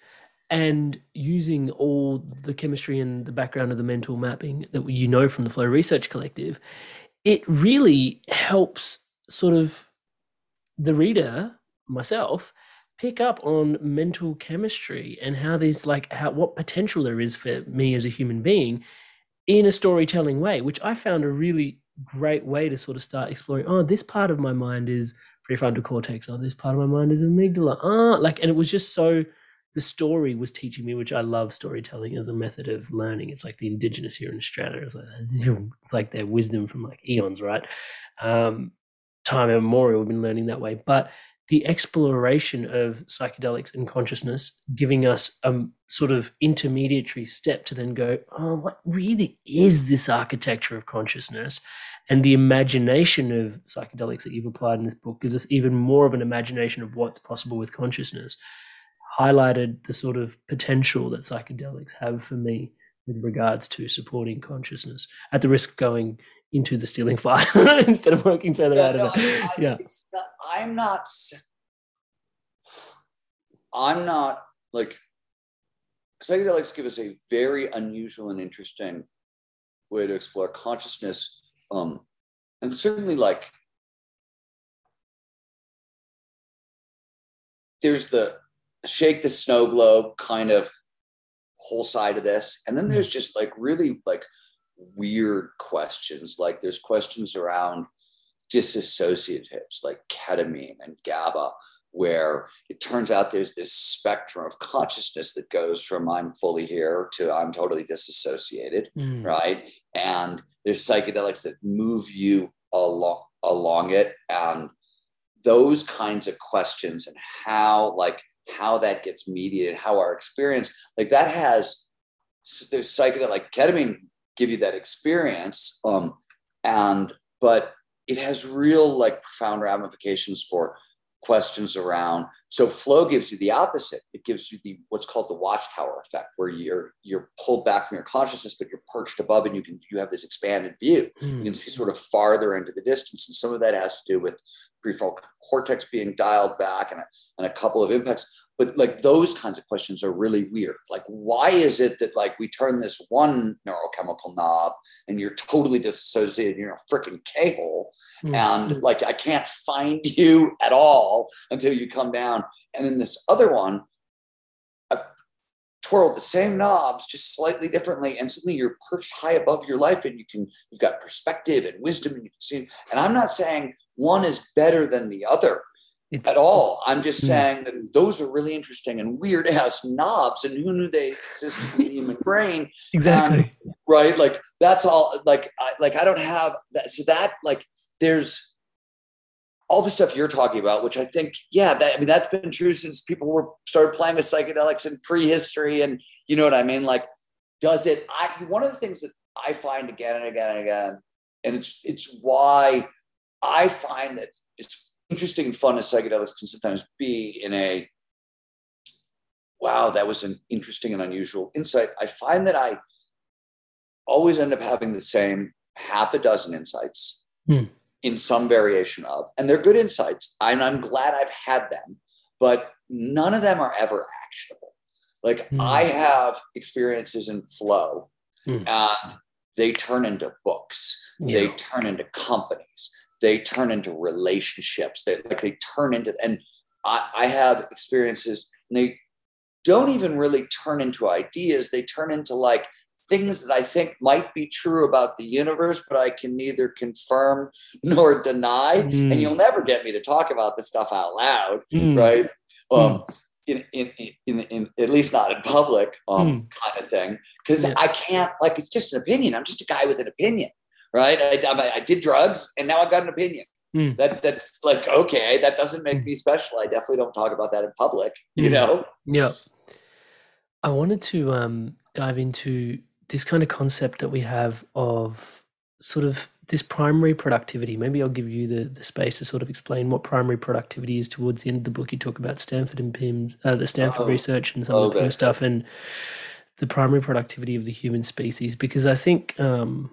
[SPEAKER 1] and using all the chemistry and the background of the mental mapping that you know from the Flow Research Collective, it really helps sort of the reader myself pick up on mental chemistry and how there's like how what potential there is for me as a human being in a storytelling way which i found a really great way to sort of start exploring oh this part of my mind is prefrontal cortex. Oh this part of my mind is amygdala. Ah like and it was just so the story was teaching me which i love storytelling as a method of learning. It's like the indigenous here in australia. It's like, it's like their wisdom from like eons right? Um time immemorial we've been learning that way. But the exploration of psychedelics and consciousness giving us a sort of intermediary step to then go oh what really is this architecture of consciousness? And the imagination of psychedelics that you've applied in this book gives us even more of an imagination of what's possible with consciousness. Highlighted the sort of potential that psychedelics have for me with regards to supporting consciousness at the risk of going into the stealing fire instead of working further out
[SPEAKER 3] no,
[SPEAKER 1] of it.
[SPEAKER 3] I-
[SPEAKER 1] yeah.
[SPEAKER 3] not- I'm not. I'm not like psychedelics give us a very unusual and interesting way to explore consciousness, um, and certainly like there's the shake the snow globe kind of whole side of this, and then there's just like really like weird questions. Like there's questions around disassociatives like ketamine and GABA, where it turns out there's this spectrum of consciousness that goes from I'm fully here to I'm totally disassociated,
[SPEAKER 1] Mm.
[SPEAKER 3] right? And there's psychedelics that move you along along it, and those kinds of questions and how like how that gets mediated, how our experience like that has there's psychedelic like ketamine give you that experience um and but it has real like profound ramifications for questions around so flow gives you the opposite. It gives you the what's called the watchtower effect where you're you're pulled back from your consciousness but you're perched above and you can you have this expanded view. Mm. you can see sort of farther into the distance and some of that has to do with prefrontal cortex being dialed back and a, and a couple of impacts but like those kinds of questions are really weird. Like why is it that like we turn this one neurochemical knob and you're totally disassociated you're in a freaking k-hole mm-hmm. and like i can't find you at all until you come down? And in this other one i've twirled the same knobs just slightly differently and suddenly you're perched high above your life and you can you've got perspective and wisdom and you can see and i'm not saying one is better than the other it's, at all. I'm just saying that those are really interesting and weird ass knobs, and who knew they existed in the human brain?
[SPEAKER 4] Exactly.
[SPEAKER 3] And, right. Like that's all. Like I, like I don't have that. So that like there's all the stuff you're talking about, which I think, yeah, that I mean that's been true since people were started playing with psychedelics in prehistory, and you know what I mean. Like, does it? I one of the things that I find again and again and again, and it's it's why I find that it's interesting and fun as psychedelics can sometimes be in a wow, that was an interesting and unusual insight. I find that I always end up having the same half a dozen insights hmm. in some variation of, and they're good insights. And I'm glad I've had them, but none of them are ever actionable. Like hmm. I have experiences in flow hmm. and they turn into books, yeah. they turn into companies, they turn into relationships that like they turn into and I, I have experiences and they don't even really turn into ideas they turn into like things that i think might be true about the universe but i can neither confirm nor deny mm. and you'll never get me to talk about this stuff out loud mm. right um, mm. in, in, in, in, at least not in public um, mm. kind of thing because yeah. i can't like it's just an opinion i'm just a guy with an opinion right? I, I, did drugs and now I've got an opinion. Mm. That that's like okay, that doesn't make mm. me special. I definitely don't talk about that in public, you mm. know.
[SPEAKER 4] Yeah. I wanted to um, dive into this kind of concept that we have of sort of this primary productivity. Maybe I'll give you the, the space to sort of explain what primary productivity is towards the end of the book. You talk about Stanford and Pimm's, uh, the Stanford oh. research and some of the Pimm stuff, and the primary productivity of the human species. Because I think um,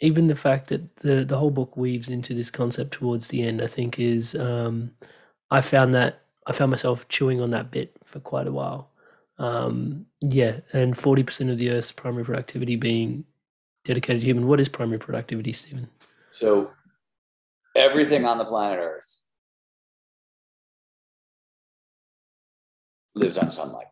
[SPEAKER 4] even the fact that the the whole book weaves into this concept towards the end, I think is um, I found that I found myself chewing on that bit for quite a while. Um, yeah, and forty percent of the Earth's primary productivity being dedicated to human. What is primary productivity, Steven?
[SPEAKER 3] So, everything on the planet Earth lives on sunlight.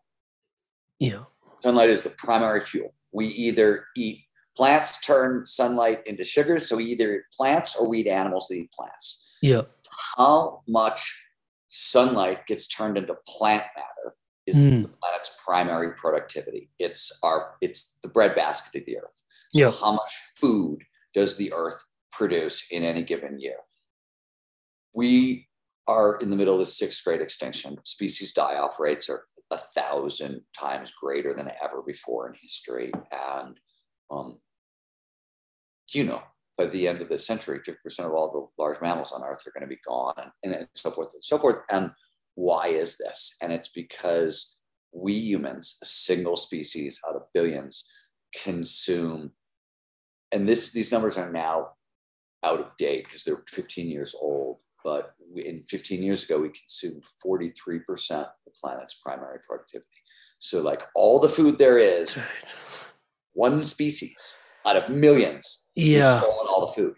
[SPEAKER 4] Yeah,
[SPEAKER 3] sunlight is the primary fuel. We either eat plants turn sunlight into sugars. So either plants or we eat animals that eat plants.
[SPEAKER 4] Yeah.
[SPEAKER 3] How much sunlight gets turned into plant matter is mm. the planet's primary productivity. It's our it's the breadbasket of the earth. So yeah. how much food does the earth produce in any given year? We are in the middle of the sixth great extinction. Species die off rates are a thousand times greater than ever before in history. And um, you know, by the end of the century, 50% of all the large mammals on Earth are going to be gone and, and so forth and so forth. And why is this? And it's because we humans, a single species out of billions, consume, and this these numbers are now out of date because they're 15 years old. But we, in 15 years ago, we consumed 43% of the planet's primary productivity. So, like all the food there is, one species out of millions
[SPEAKER 4] yeah.
[SPEAKER 3] stolen all the food.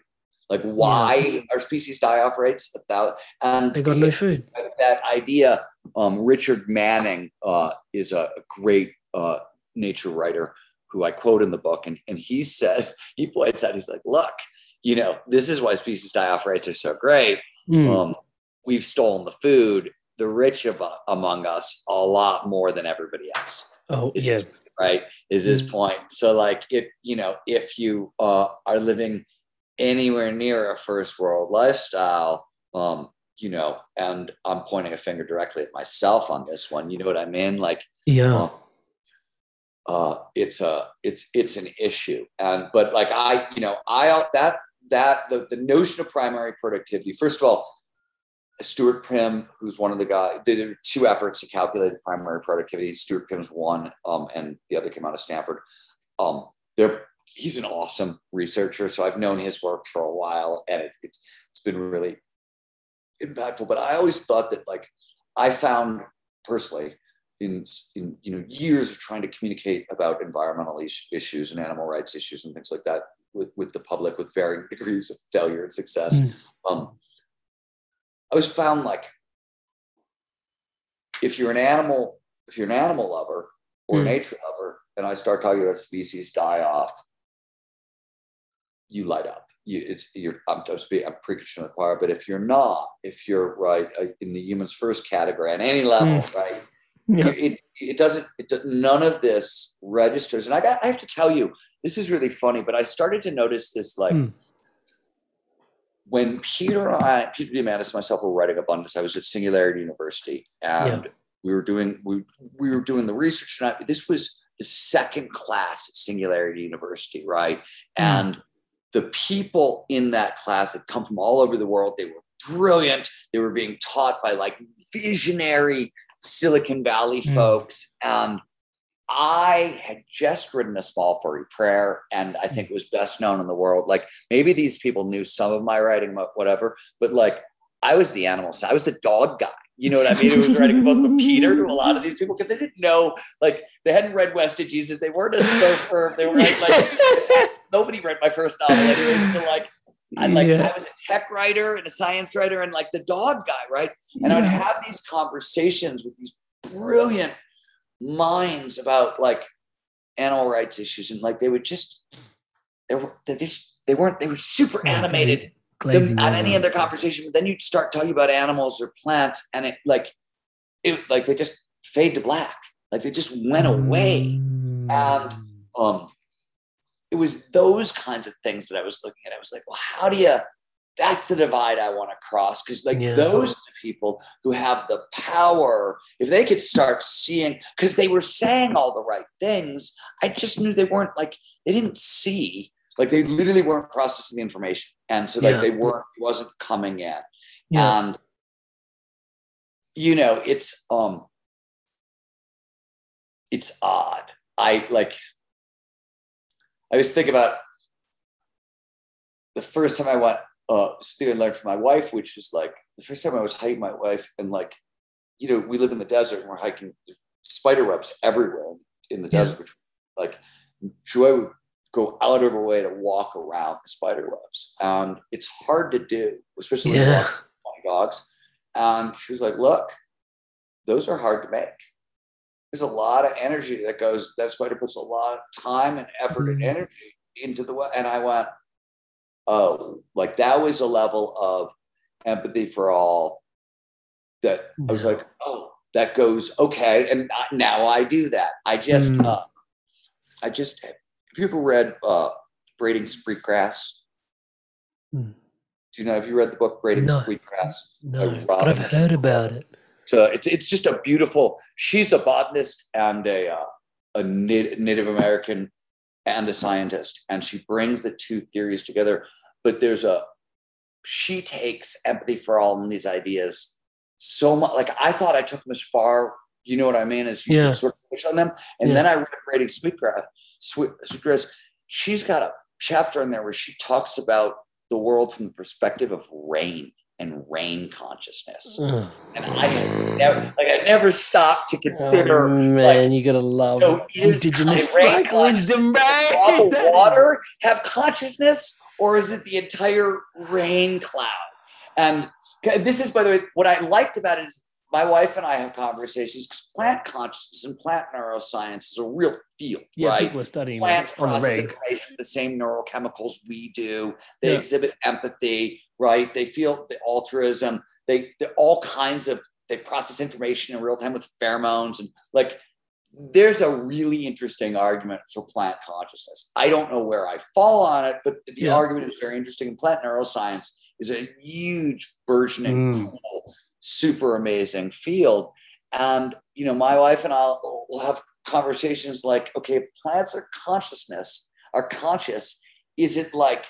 [SPEAKER 3] Like why yeah. our species die off rates? Without and
[SPEAKER 4] they got no food.
[SPEAKER 3] That idea. Um, Richard Manning uh, is a great uh, nature writer who I quote in the book, and, and he says he points out he's like, look, you know, this is why species die off rates are so great. Mm. Um, we've stolen the food. The rich of, uh, among us a lot more than everybody else.
[SPEAKER 4] Oh, yeah
[SPEAKER 3] right is his mm-hmm. point. So like if you know if you uh, are living anywhere near a first world lifestyle um you know and i'm pointing a finger directly at myself on this one you know what i mean? Like
[SPEAKER 4] yeah. um,
[SPEAKER 3] uh it's a it's it's an issue. And but like i you know i that that the, the notion of primary productivity, first of all, Stuart Pimm, who's one of the guys, did two efforts to calculate the primary productivity. Stuart Pimm's one, um, and the other came out of Stanford. Um, they're he's an awesome researcher, so I've known his work for a while, and it, it's it's been really impactful. But I always thought that like I found personally in, in you know years of trying to communicate about environmental issues and animal rights issues and things like that with, with the public with varying degrees of failure and success.
[SPEAKER 4] Mm.
[SPEAKER 3] Um, I was found like if you're an animal, if you're an animal lover or
[SPEAKER 4] Mm.
[SPEAKER 3] nature lover, and I start talking about species die off, you light up. You, it's you're I'm, I'm, speaking, I'm preaching to the choir, but if you're not, if you're right uh, in the humans first category on any level, right,
[SPEAKER 4] Yeah.
[SPEAKER 3] it, it doesn't it does, none of this registers and I, got, I have to tell you this is really funny but i started to notice this like
[SPEAKER 4] Hmm.
[SPEAKER 3] When peter and i peter diamandis and myself were writing abundance i was at singularity university and we were doing we, we were doing the research and I, this was the second class at singularity university right and the people in that class had come from all over the world they were brilliant they were being taught by like visionary Silicon Valley
[SPEAKER 4] Mm.
[SPEAKER 3] folks. And I had just written a small furry prayer, and I think it was best known in the world. Like maybe these people knew some of my writing, whatever. But like I was the animal side, I was the dog guy. You know what I mean? It was writing about the Peter to a lot of these people because they didn't know, like they hadn't read West of Jesus. They weren't a surfer. They were like nobody read my first novel anyway. So like I like
[SPEAKER 4] Yeah.
[SPEAKER 3] I was a tech writer and a science writer and like the dog guy, right? And I would have these conversations with these brilliant minds about like animal rights issues, and like they would just they were they just they weren't they were super animated them, at any other conversation. But then you'd start talking about animals or plants, and it like it like they just fade to black, like they just went away.
[SPEAKER 4] Mm.
[SPEAKER 3] And um, it was those kinds of things that I was looking at. I was like, well, how do you? That's the divide I want to cross because, like,
[SPEAKER 4] Yeah.
[SPEAKER 3] those are the people who have the power. If they could start seeing, because they were saying all the right things, I just knew they weren't like they didn't see, like they literally weren't processing the information, and so like
[SPEAKER 4] Yeah.
[SPEAKER 3] they weren't wasn't coming in,
[SPEAKER 4] Yeah.
[SPEAKER 3] and you know, it's um, it's odd. I like. I was think about the first time I went, uh, something I learned from my wife, which is like the first time I was hiking my wife, and like, you know, we live in the desert and we're hiking spider webs everywhere in the
[SPEAKER 4] Yeah.
[SPEAKER 3] desert. Which, like, Joy would go out of her way to walk around the spider webs, and it's hard to do, especially
[SPEAKER 4] Yeah.
[SPEAKER 3] with dogs. And she was like, "Look, those are hard to make." there's a lot of energy that goes that spider puts a lot of time and effort and
[SPEAKER 4] Mhm.
[SPEAKER 3] energy into the web and i went oh like that was a level of empathy for all that i was like oh that goes okay and now i do that i just
[SPEAKER 4] Mm.
[SPEAKER 3] uh, i just have you ever read uh braiding sweetgrass
[SPEAKER 4] Mm.
[SPEAKER 3] do you know have you read the book braiding
[SPEAKER 4] No.
[SPEAKER 3] sweetgrass
[SPEAKER 4] No, but I've heard about it.
[SPEAKER 3] so it's it's just a beautiful. She's a botanist and a uh, a Native American and a scientist, and she brings the two theories together. But there's a she takes empathy for all and these ideas so much. Like I thought I took them as far. You know what I mean? As you
[SPEAKER 4] Yeah.
[SPEAKER 3] sort of push on them, and
[SPEAKER 4] Yeah.
[SPEAKER 3] then I read Braiding Sweetgrass. Sweet, Sweetgrass. She's got a chapter in there where she talks about the world from the perspective of rain and rain consciousness and I never, like, I never stopped to consider,
[SPEAKER 4] Oh, man,
[SPEAKER 3] like,
[SPEAKER 4] you gotta love
[SPEAKER 3] so
[SPEAKER 4] indigenous
[SPEAKER 3] the
[SPEAKER 4] like wisdom,
[SPEAKER 3] does a drop of
[SPEAKER 4] right?
[SPEAKER 3] water have consciousness, or is it the entire rain cloud? And this is, by the way, what I liked about it is my wife and I have conversations because plant consciousness and plant neuroscience is a real field,
[SPEAKER 4] Yeah,
[SPEAKER 3] right?
[SPEAKER 4] people are studying
[SPEAKER 3] plants process information the same neurochemicals we do. They
[SPEAKER 4] Yeah.
[SPEAKER 3] exhibit empathy, right? They feel the altruism. They they all kinds of they process information in real time with pheromones and like there's a really interesting argument for plant consciousness. I don't know where I fall on it, but the
[SPEAKER 4] Yeah.
[SPEAKER 3] argument is very interesting. And plant neuroscience is a huge burgeoning,
[SPEAKER 4] Mm.
[SPEAKER 3] Super amazing field. And you know, my wife and I will have conversations like, okay, plants are consciousness, are conscious. Is it like,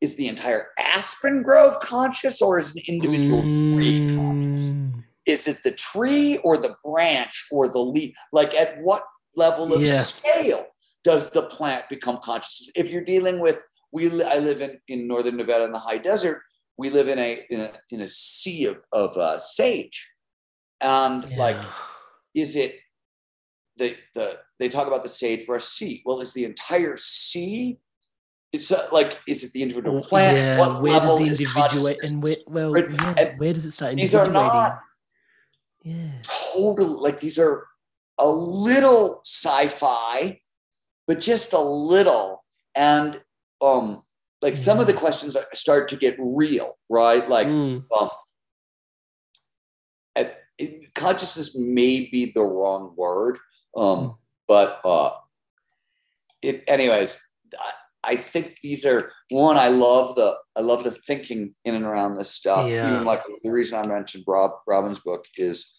[SPEAKER 3] is the entire aspen grove conscious or is an individual tree conscious?
[SPEAKER 1] Mm,
[SPEAKER 3] Is it the tree or the branch or the leaf? Like at what level of
[SPEAKER 1] Yeah.
[SPEAKER 3] scale does the plant become conscious? If you're dealing with, we I live in, in northern Nevada in the high desert. We live in a in a, in a sea of of uh, sage, and like is it the the they talk about the sagebrush sea. Well is the entire sea it's uh, like is it the individual plant
[SPEAKER 1] yeah,
[SPEAKER 3] What
[SPEAKER 1] where does the
[SPEAKER 3] individual
[SPEAKER 1] and where well yeah,
[SPEAKER 3] and
[SPEAKER 1] where does it start
[SPEAKER 3] these are not
[SPEAKER 1] yeah.
[SPEAKER 3] total like these are a little sci-fi but just a little. And um like some of the questions start to get real right? Like
[SPEAKER 1] Mm,
[SPEAKER 3] um at, it, consciousness may be the wrong word um but uh it anyways I, I think these are one i love the i love the thinking in and around this stuff
[SPEAKER 1] Yeah.
[SPEAKER 3] even like the reason i mentioned rob robin's book is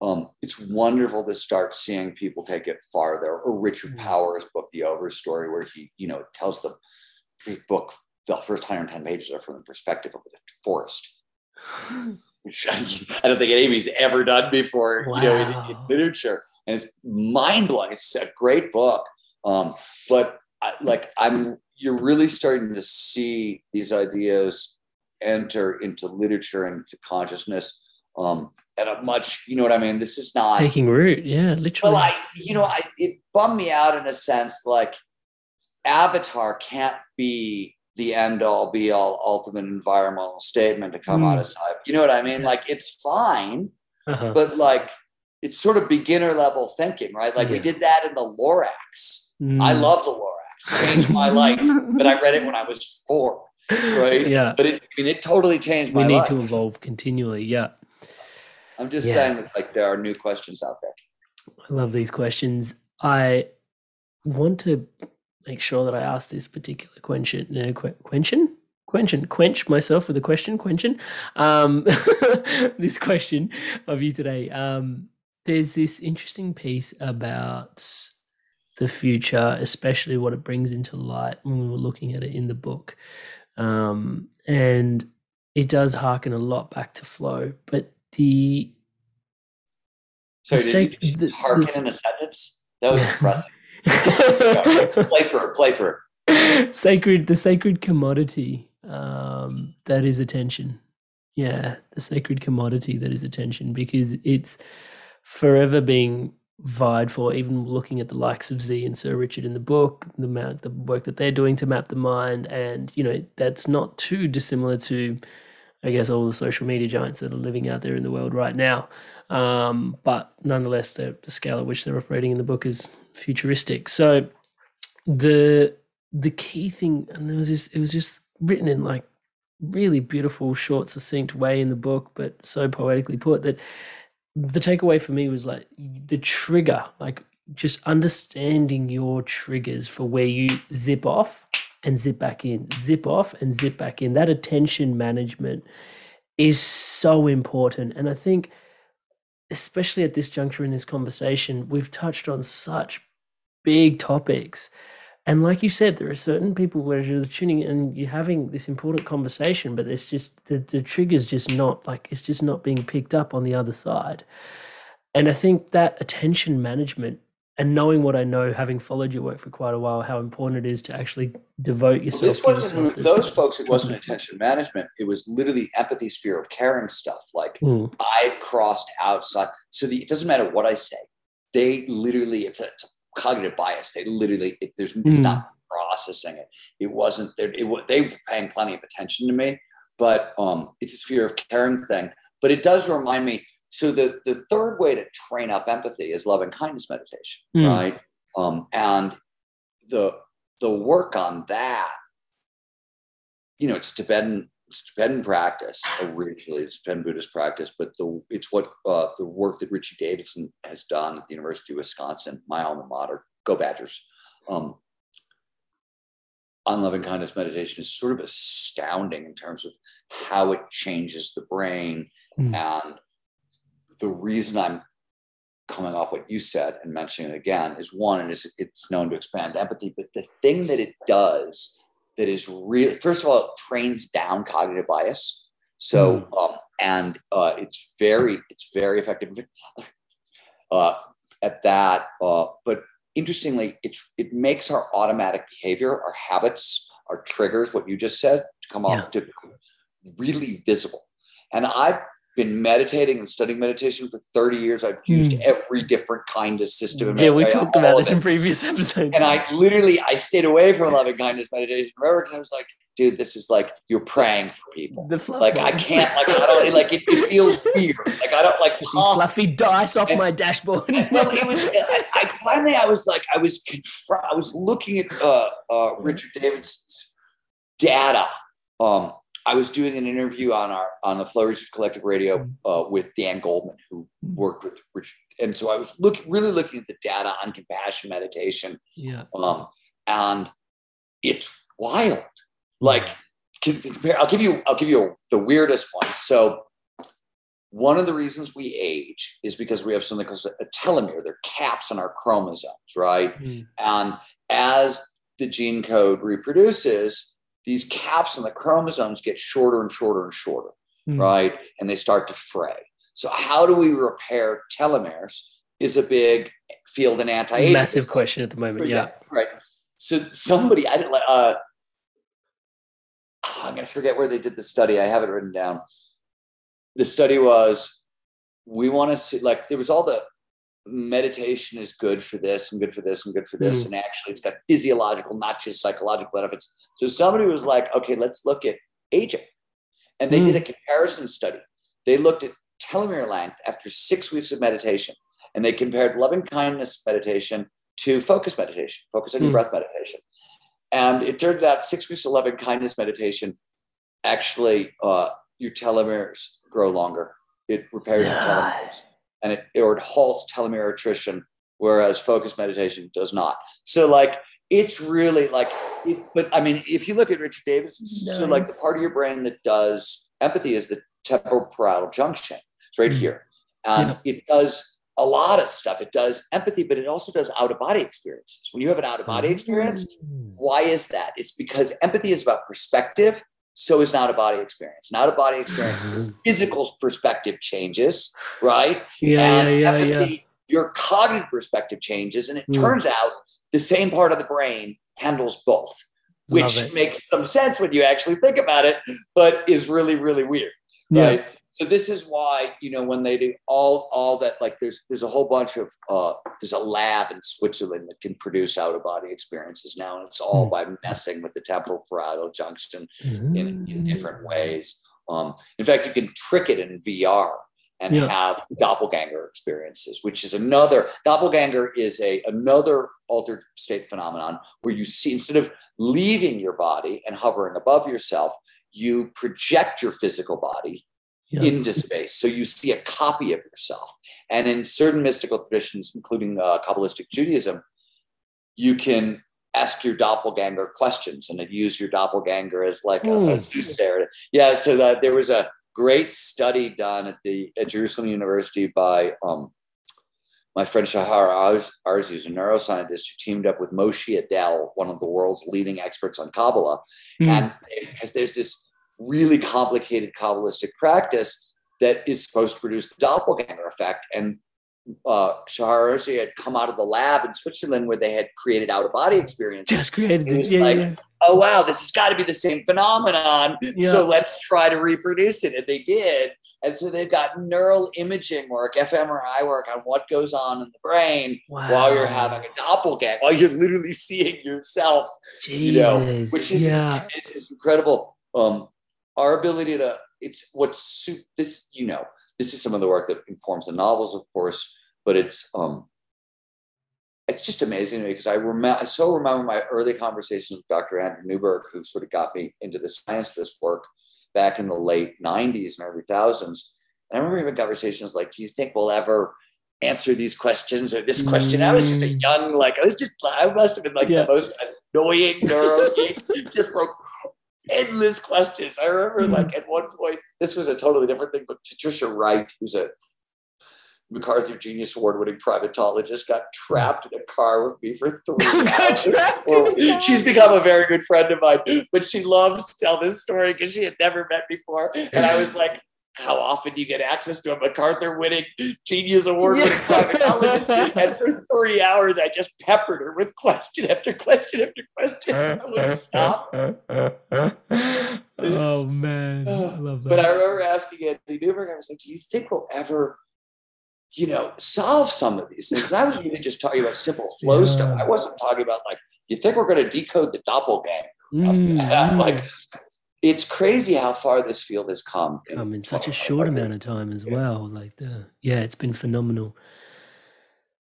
[SPEAKER 3] um it's wonderful to start seeing people take it farther. Or richard
[SPEAKER 1] Mm.
[SPEAKER 3] powers book the overstory where he you know tells the book the first 110 pages are from the perspective of the forest which I, I don't think anybody's ever done before, you know, in, in literature. And it's mind blowing. It's a great book. Um, but I, like I'm, you're really starting to see these ideas enter into literature and to consciousness um, at a much, you know what I mean? This is not.
[SPEAKER 1] taking root, yeah, literally.
[SPEAKER 3] Well, I, you know, I it bummed me out in a sense. Like Avatar can't be the end all, be all, ultimate environmental statement to come out
[SPEAKER 1] Mm.
[SPEAKER 3] of sci. You know what I mean? Like it's fine,
[SPEAKER 1] uh-huh.
[SPEAKER 3] but like it's sort of beginner level thinking, right? Like we did that in the Lorax. I
[SPEAKER 1] Mm.
[SPEAKER 3] love the Lorax. It changed my life, but I read it when I was four, right?
[SPEAKER 1] Yeah.
[SPEAKER 3] But it, I mean, it totally changed
[SPEAKER 1] We
[SPEAKER 3] my life.
[SPEAKER 1] We need to evolve continually. Yeah.
[SPEAKER 3] I'm just
[SPEAKER 1] Yeah.
[SPEAKER 3] saying that like there are new questions out there.
[SPEAKER 1] I love these questions. I want to make sure that I ask this particular question. No, que- question? Question. Quench myself with a question. Question. Um, this question of you today. Um, there's this interesting piece about the future, especially what it brings into light when we were looking at it in the book. Um, and it does harken a lot back to flow, but the
[SPEAKER 3] So did
[SPEAKER 1] the-
[SPEAKER 3] hearken
[SPEAKER 1] the-
[SPEAKER 3] in a sentence? That was impressive. Play through it, play through it.
[SPEAKER 1] sacred the sacred commodity um that is attention yeah the sacred commodity that is attention because it's forever being vied for even looking at the likes of z and sir richard in the book the amount the work that they're doing to map the mind and you know that's not too dissimilar to i guess all the social media giants that are living out there in the world right now um but nonetheless the, the scale at which they're operating in the book is futuristic. So the the key thing and there was this it was just written in like really beautiful short succinct way in the book but so poetically put that the takeaway for me was like the trigger like just understanding your triggers for where you zip off and zip back in zip off and zip back in. That attention management is so important. And i think especially at this juncture in this conversation we've touched on such big topics and like you said, there are certain people where you're tuning in and you're having this important conversation, but it's just the, the trigger's just not like it's just not being picked up on the other side. And I think that attention management and knowing what I know, having followed your work for quite a while, how important it is to actually devote yourself.
[SPEAKER 3] This
[SPEAKER 1] to
[SPEAKER 3] wasn't
[SPEAKER 1] yourself, this
[SPEAKER 3] those folks. It wasn't attention management. It was literally empathy, sphere of caring stuff. Like
[SPEAKER 1] Mm.
[SPEAKER 3] I crossed outside. So the, it doesn't matter what I say. They literally, it's a, it's a cognitive bias. They literally, if there's
[SPEAKER 1] Mm.
[SPEAKER 3] not processing it, it wasn't there. It, wa- they were paying plenty of attention to me, but um, it's a sphere of caring thing. But it does remind me. So the the third way to train up empathy is love and kindness meditation,
[SPEAKER 1] Mm.
[SPEAKER 3] right? Um, and the the work on that, you know, it's Tibetan it's Tibetan practice originally. It's Tibetan Buddhist practice, but the it's what uh, the work that Richie Davidson has done at the University of Wisconsin, my alma mater. Go Badgers! Um, on loving kindness meditation is sort of astounding in terms of how it changes the brain
[SPEAKER 1] Mm.
[SPEAKER 3] and the reason I'm coming off what you said and mentioning it again is one, and it's, it's known to expand empathy, but the thing that it does that is really first of all it trains down cognitive bias. So
[SPEAKER 4] Hmm.
[SPEAKER 3] um, and uh, it's very it's very effective uh, at that. Uh, but interestingly, it's it makes our automatic behavior, our habits, our triggers, what you just said, to come off to really visible. And I've been meditating and studying meditation for 30 years. I've used
[SPEAKER 4] Hmm.
[SPEAKER 3] every different kind of system. of
[SPEAKER 4] Yeah, we talked about this in previous episodes.
[SPEAKER 3] And I literally I stayed away from loving kindness meditation forever because I was like, dude, this is like you're praying for people. Like I can't, like I don't like it, it feels weird. Like I don't like huh.
[SPEAKER 4] fluffy dice off
[SPEAKER 3] And-
[SPEAKER 4] my dashboard.
[SPEAKER 3] well, it was. I, I finally, I was like, I was confront. I was looking at uh, uh, Richard Davidson's data. Um, I was doing an interview on our on the Flow Research Collective Radio uh, with Dan Goleman, who worked with Richard, and so I was looking really looking at the data on compassion meditation,
[SPEAKER 4] yeah.
[SPEAKER 3] um, and it's wild. Like, can- compare, I'll give you, I'll give you the weirdest one. So, one of the reasons we age is because we have something called a telomere. They're caps on our chromosomes, right?
[SPEAKER 4] Mm.
[SPEAKER 3] And as the gene code reproduces, these caps on the chromosomes get shorter and shorter and shorter,
[SPEAKER 4] Mm.
[SPEAKER 3] right? And they start to fray. So, how do we repair telomeres? Is a big field in anti-aging.
[SPEAKER 4] Massive question at the moment. Yeah.
[SPEAKER 3] Right. So somebody, I didn't like, uh, I'm going to forget where they did the study. I have it written down. The study was, we want to see, like, there was all the meditation is good for this and good for this and good for this.
[SPEAKER 4] Mm.
[SPEAKER 3] And actually, it's got physiological, not just psychological benefits. So somebody was like, okay, let's look at aging. And they did a comparison study. They looked at telomere length after six weeks of meditation and they compared loving kindness meditation to focus meditation, focus on your
[SPEAKER 4] Hmm.
[SPEAKER 3] breath meditation. And it turned out six weeks of loving kindness meditation actually uh, your telomeres grow longer. It repairs your telomeres and it or it halts telomere attrition, whereas focus meditation does not. So like it's really like it, but I mean if you look at Richard Davis, so like the part of your brain that does empathy is the temporal parietal junction. It's right
[SPEAKER 4] Mm.
[SPEAKER 3] here. And it does a lot of stuff. It does empathy, but it also does out of body experiences. When you have an out of body experience, why is that? It's because empathy is about perspective. So is not a body experience. Not a body experience, physical perspective changes, right?
[SPEAKER 4] Yeah,
[SPEAKER 3] and
[SPEAKER 4] yeah, yeah, yeah.
[SPEAKER 3] your cognitive perspective changes. And it
[SPEAKER 4] Mm.
[SPEAKER 3] turns out the same part of the brain handles both, which makes some sense when you actually think about it, but is really, really weird.
[SPEAKER 4] Yeah.
[SPEAKER 3] Right. So this is why, you know, when they do all all that, like there's there's a whole bunch of uh there's a lab in Switzerland that can produce out of body experiences now. And it's all
[SPEAKER 4] Hmm.
[SPEAKER 3] by messing with the temporal parietal junction
[SPEAKER 4] Mm-hmm.
[SPEAKER 3] in, in different ways. Um, in fact, you can trick it in VR and
[SPEAKER 4] Yeah.
[SPEAKER 3] have doppelganger experiences, which is another doppelganger is a another altered state phenomenon where you see instead of leaving your body and hovering above yourself, you project your physical body
[SPEAKER 4] Yeah.
[SPEAKER 3] into space. So you see a copy of yourself. And in certain mystical traditions, including uh, Kabbalistic Judaism, you can ask your doppelganger questions and use your doppelganger as like a, a
[SPEAKER 4] Hmm.
[SPEAKER 3] soothsayer. Yeah, so that there was a great study done at the at Jerusalem University by um, my friend Shahar Arz, Arz, who's a neuroscientist who teamed up with Moshe Idel, one of the world's leading experts on Kabbalah.
[SPEAKER 4] Mm.
[SPEAKER 3] And because there's this really complicated Kabbalistic practice that is supposed to produce the doppelganger effect. And uh, Shahar Arzy had come out of the lab in Switzerland where they had created out of body experiences.
[SPEAKER 4] Just created this. Yeah,
[SPEAKER 3] like,
[SPEAKER 4] yeah.
[SPEAKER 3] oh wow, this has got to be the same phenomenon.
[SPEAKER 4] Yeah.
[SPEAKER 3] So let's try to reproduce it. And they did. And so they've got neural imaging work, fMRI work on what goes on in the brain while you're having a doppelganger, while you're literally seeing yourself, you know, which is,
[SPEAKER 4] yeah.
[SPEAKER 3] is, is incredible. Um, our ability to, it's what's this, you know, this is some of the work that informs the novels, of course, but it's, um, it's just amazing to me because I remember, I so remember my early conversations with Dr. Andrew Newberg, who sort of got me into the science of this work back in the late 90s and early thousands. And I remember having conversations like, do you think we'll ever answer these questions or this question? I was just a young, like, I was just, I must have been like
[SPEAKER 4] Yeah.
[SPEAKER 3] the most annoying geek, just like endless questions. I remember like at one point, this was a totally different thing, but Patricia Wright, who's a MacArthur Genius Award winning primatologist, got trapped in a car with me for three hours. she's become a very good friend of mine, but she loves to tell this story because she had never met before. And I was like, how often do you get access to a MacArthur winning Genius Award winning primatologist? And for three hours, I just peppered her with question after question after question. I wouldn't stop.
[SPEAKER 1] oh, man. I love that.
[SPEAKER 3] But I remember asking Andy Newberg, I was like, do you think we'll ever you know, solve some of these things. And I was even just talking about simple flow yeah. stuff. I wasn't talking about like, you think we're going to decode the doppelganger? Mm-hmm. like, it's crazy how far this field has come.
[SPEAKER 1] Come in, in such a short amount of time as yeah. well. Like, the, yeah, it's been phenomenal.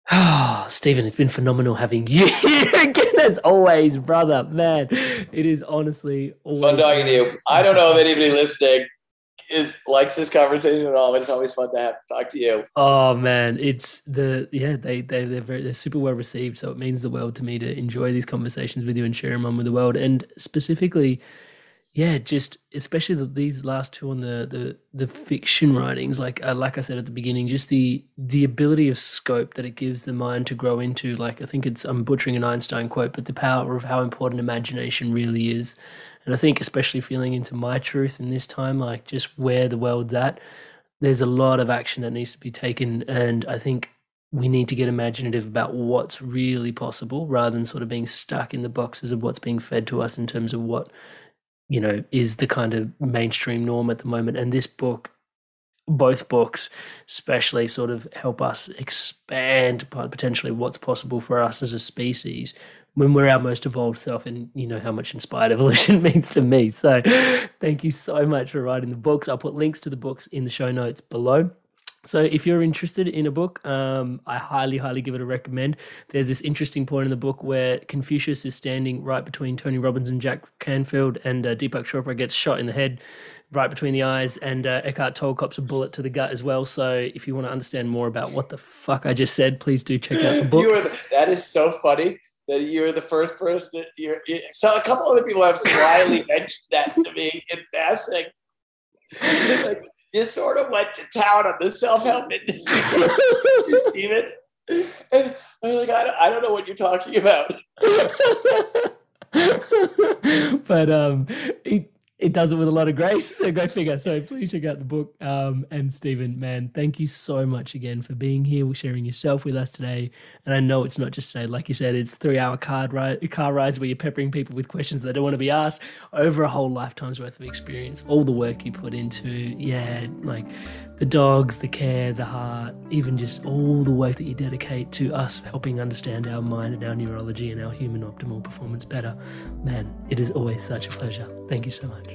[SPEAKER 1] Ah, oh, Steven, it's been phenomenal having you again as always, brother. Man, it is honestly
[SPEAKER 3] fun talking to you. I don't know if anybody listening is likes this conversation at all, but it's always fun to have talk to you.
[SPEAKER 1] Oh man, it's the yeah they they they're very, they're super well received, so it means the world to me to enjoy these conversations with you and share them on with the world, and specifically yeah, just especially the, these last two on the the the fiction writings, like uh, like I said at the beginning, just the the ability of scope that it gives the mind to grow into. Like I think it's I'm butchering an Einstein quote, but the power of how important imagination really is, and I think especially feeling into my truth in this time, like just where the world's at, there's a lot of action that needs to be taken, and I think we need to get imaginative about what's really possible rather than sort of being stuck in the boxes of what's being fed to us in terms of what you know, is the kind of mainstream norm at the moment. And this book, both books, especially sort of help us expand potentially what's possible for us as a species when we're our most evolved self and you know how much inspired evolution means to me. So thank you so much for writing the books. I'll put links to the books in the show notes below so if you're interested in a book, um, I highly, highly give it a recommend. There's this interesting point in the book where Confucius is standing right between Tony Robbins and Jack Canfield, and uh, Deepak Chopra gets shot in the head right between the eyes, and uh, Eckhart Tolle cops a bullet to the gut as well. So if you want to understand more about what the fuck I just said, please do check out the book.
[SPEAKER 3] The, that is so funny that you're the first person. You're, so a couple other people have slyly mentioned that to me in passing. you sort of went to town on the self-help industry, Steven. And I'm like, I don't, I don't know what you're talking about.
[SPEAKER 1] but um, it, it does it with a lot of grace. So go figure. So please check out the book. Um, and Steven, man, thank you so much again for being here, sharing yourself with us today. And I know it's not just today, like you said, it's three hour car ride, car rides where you're peppering people with questions they don't want to be asked over a whole lifetime's worth of experience. All the work you put into, yeah, like the dogs, the care, the heart, even just all the work that you dedicate to us helping understand our mind and our neurology and our human optimal performance better. Man, it is always such a pleasure. Thank you so much.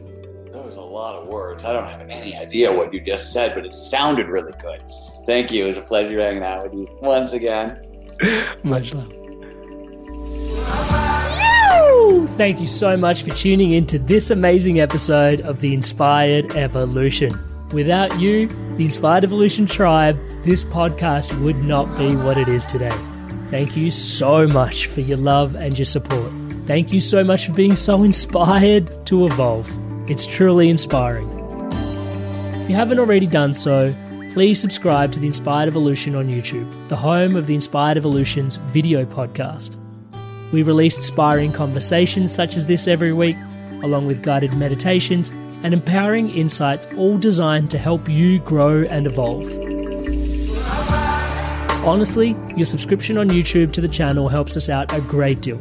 [SPEAKER 3] Was a lot of words. I don't have any idea what you just said, but it sounded really good. Thank you. It was a pleasure hanging out with you once again.
[SPEAKER 1] Much love. Thank you so much for tuning in to this amazing episode of The Inspired Evolution. Without you, the Inspired Evolution Tribe, this podcast would not be what it is today. Thank you so much for your love and your support. Thank you so much for being so inspired to evolve. It's truly inspiring. If you haven't already done so, please subscribe to the Inspired Evolution on YouTube, the home of the Inspired Evolution's video podcast. We release inspiring conversations such as this every week, along with guided meditations and empowering insights, all designed to help you grow and evolve. Honestly, your subscription on YouTube to the channel helps us out a great deal.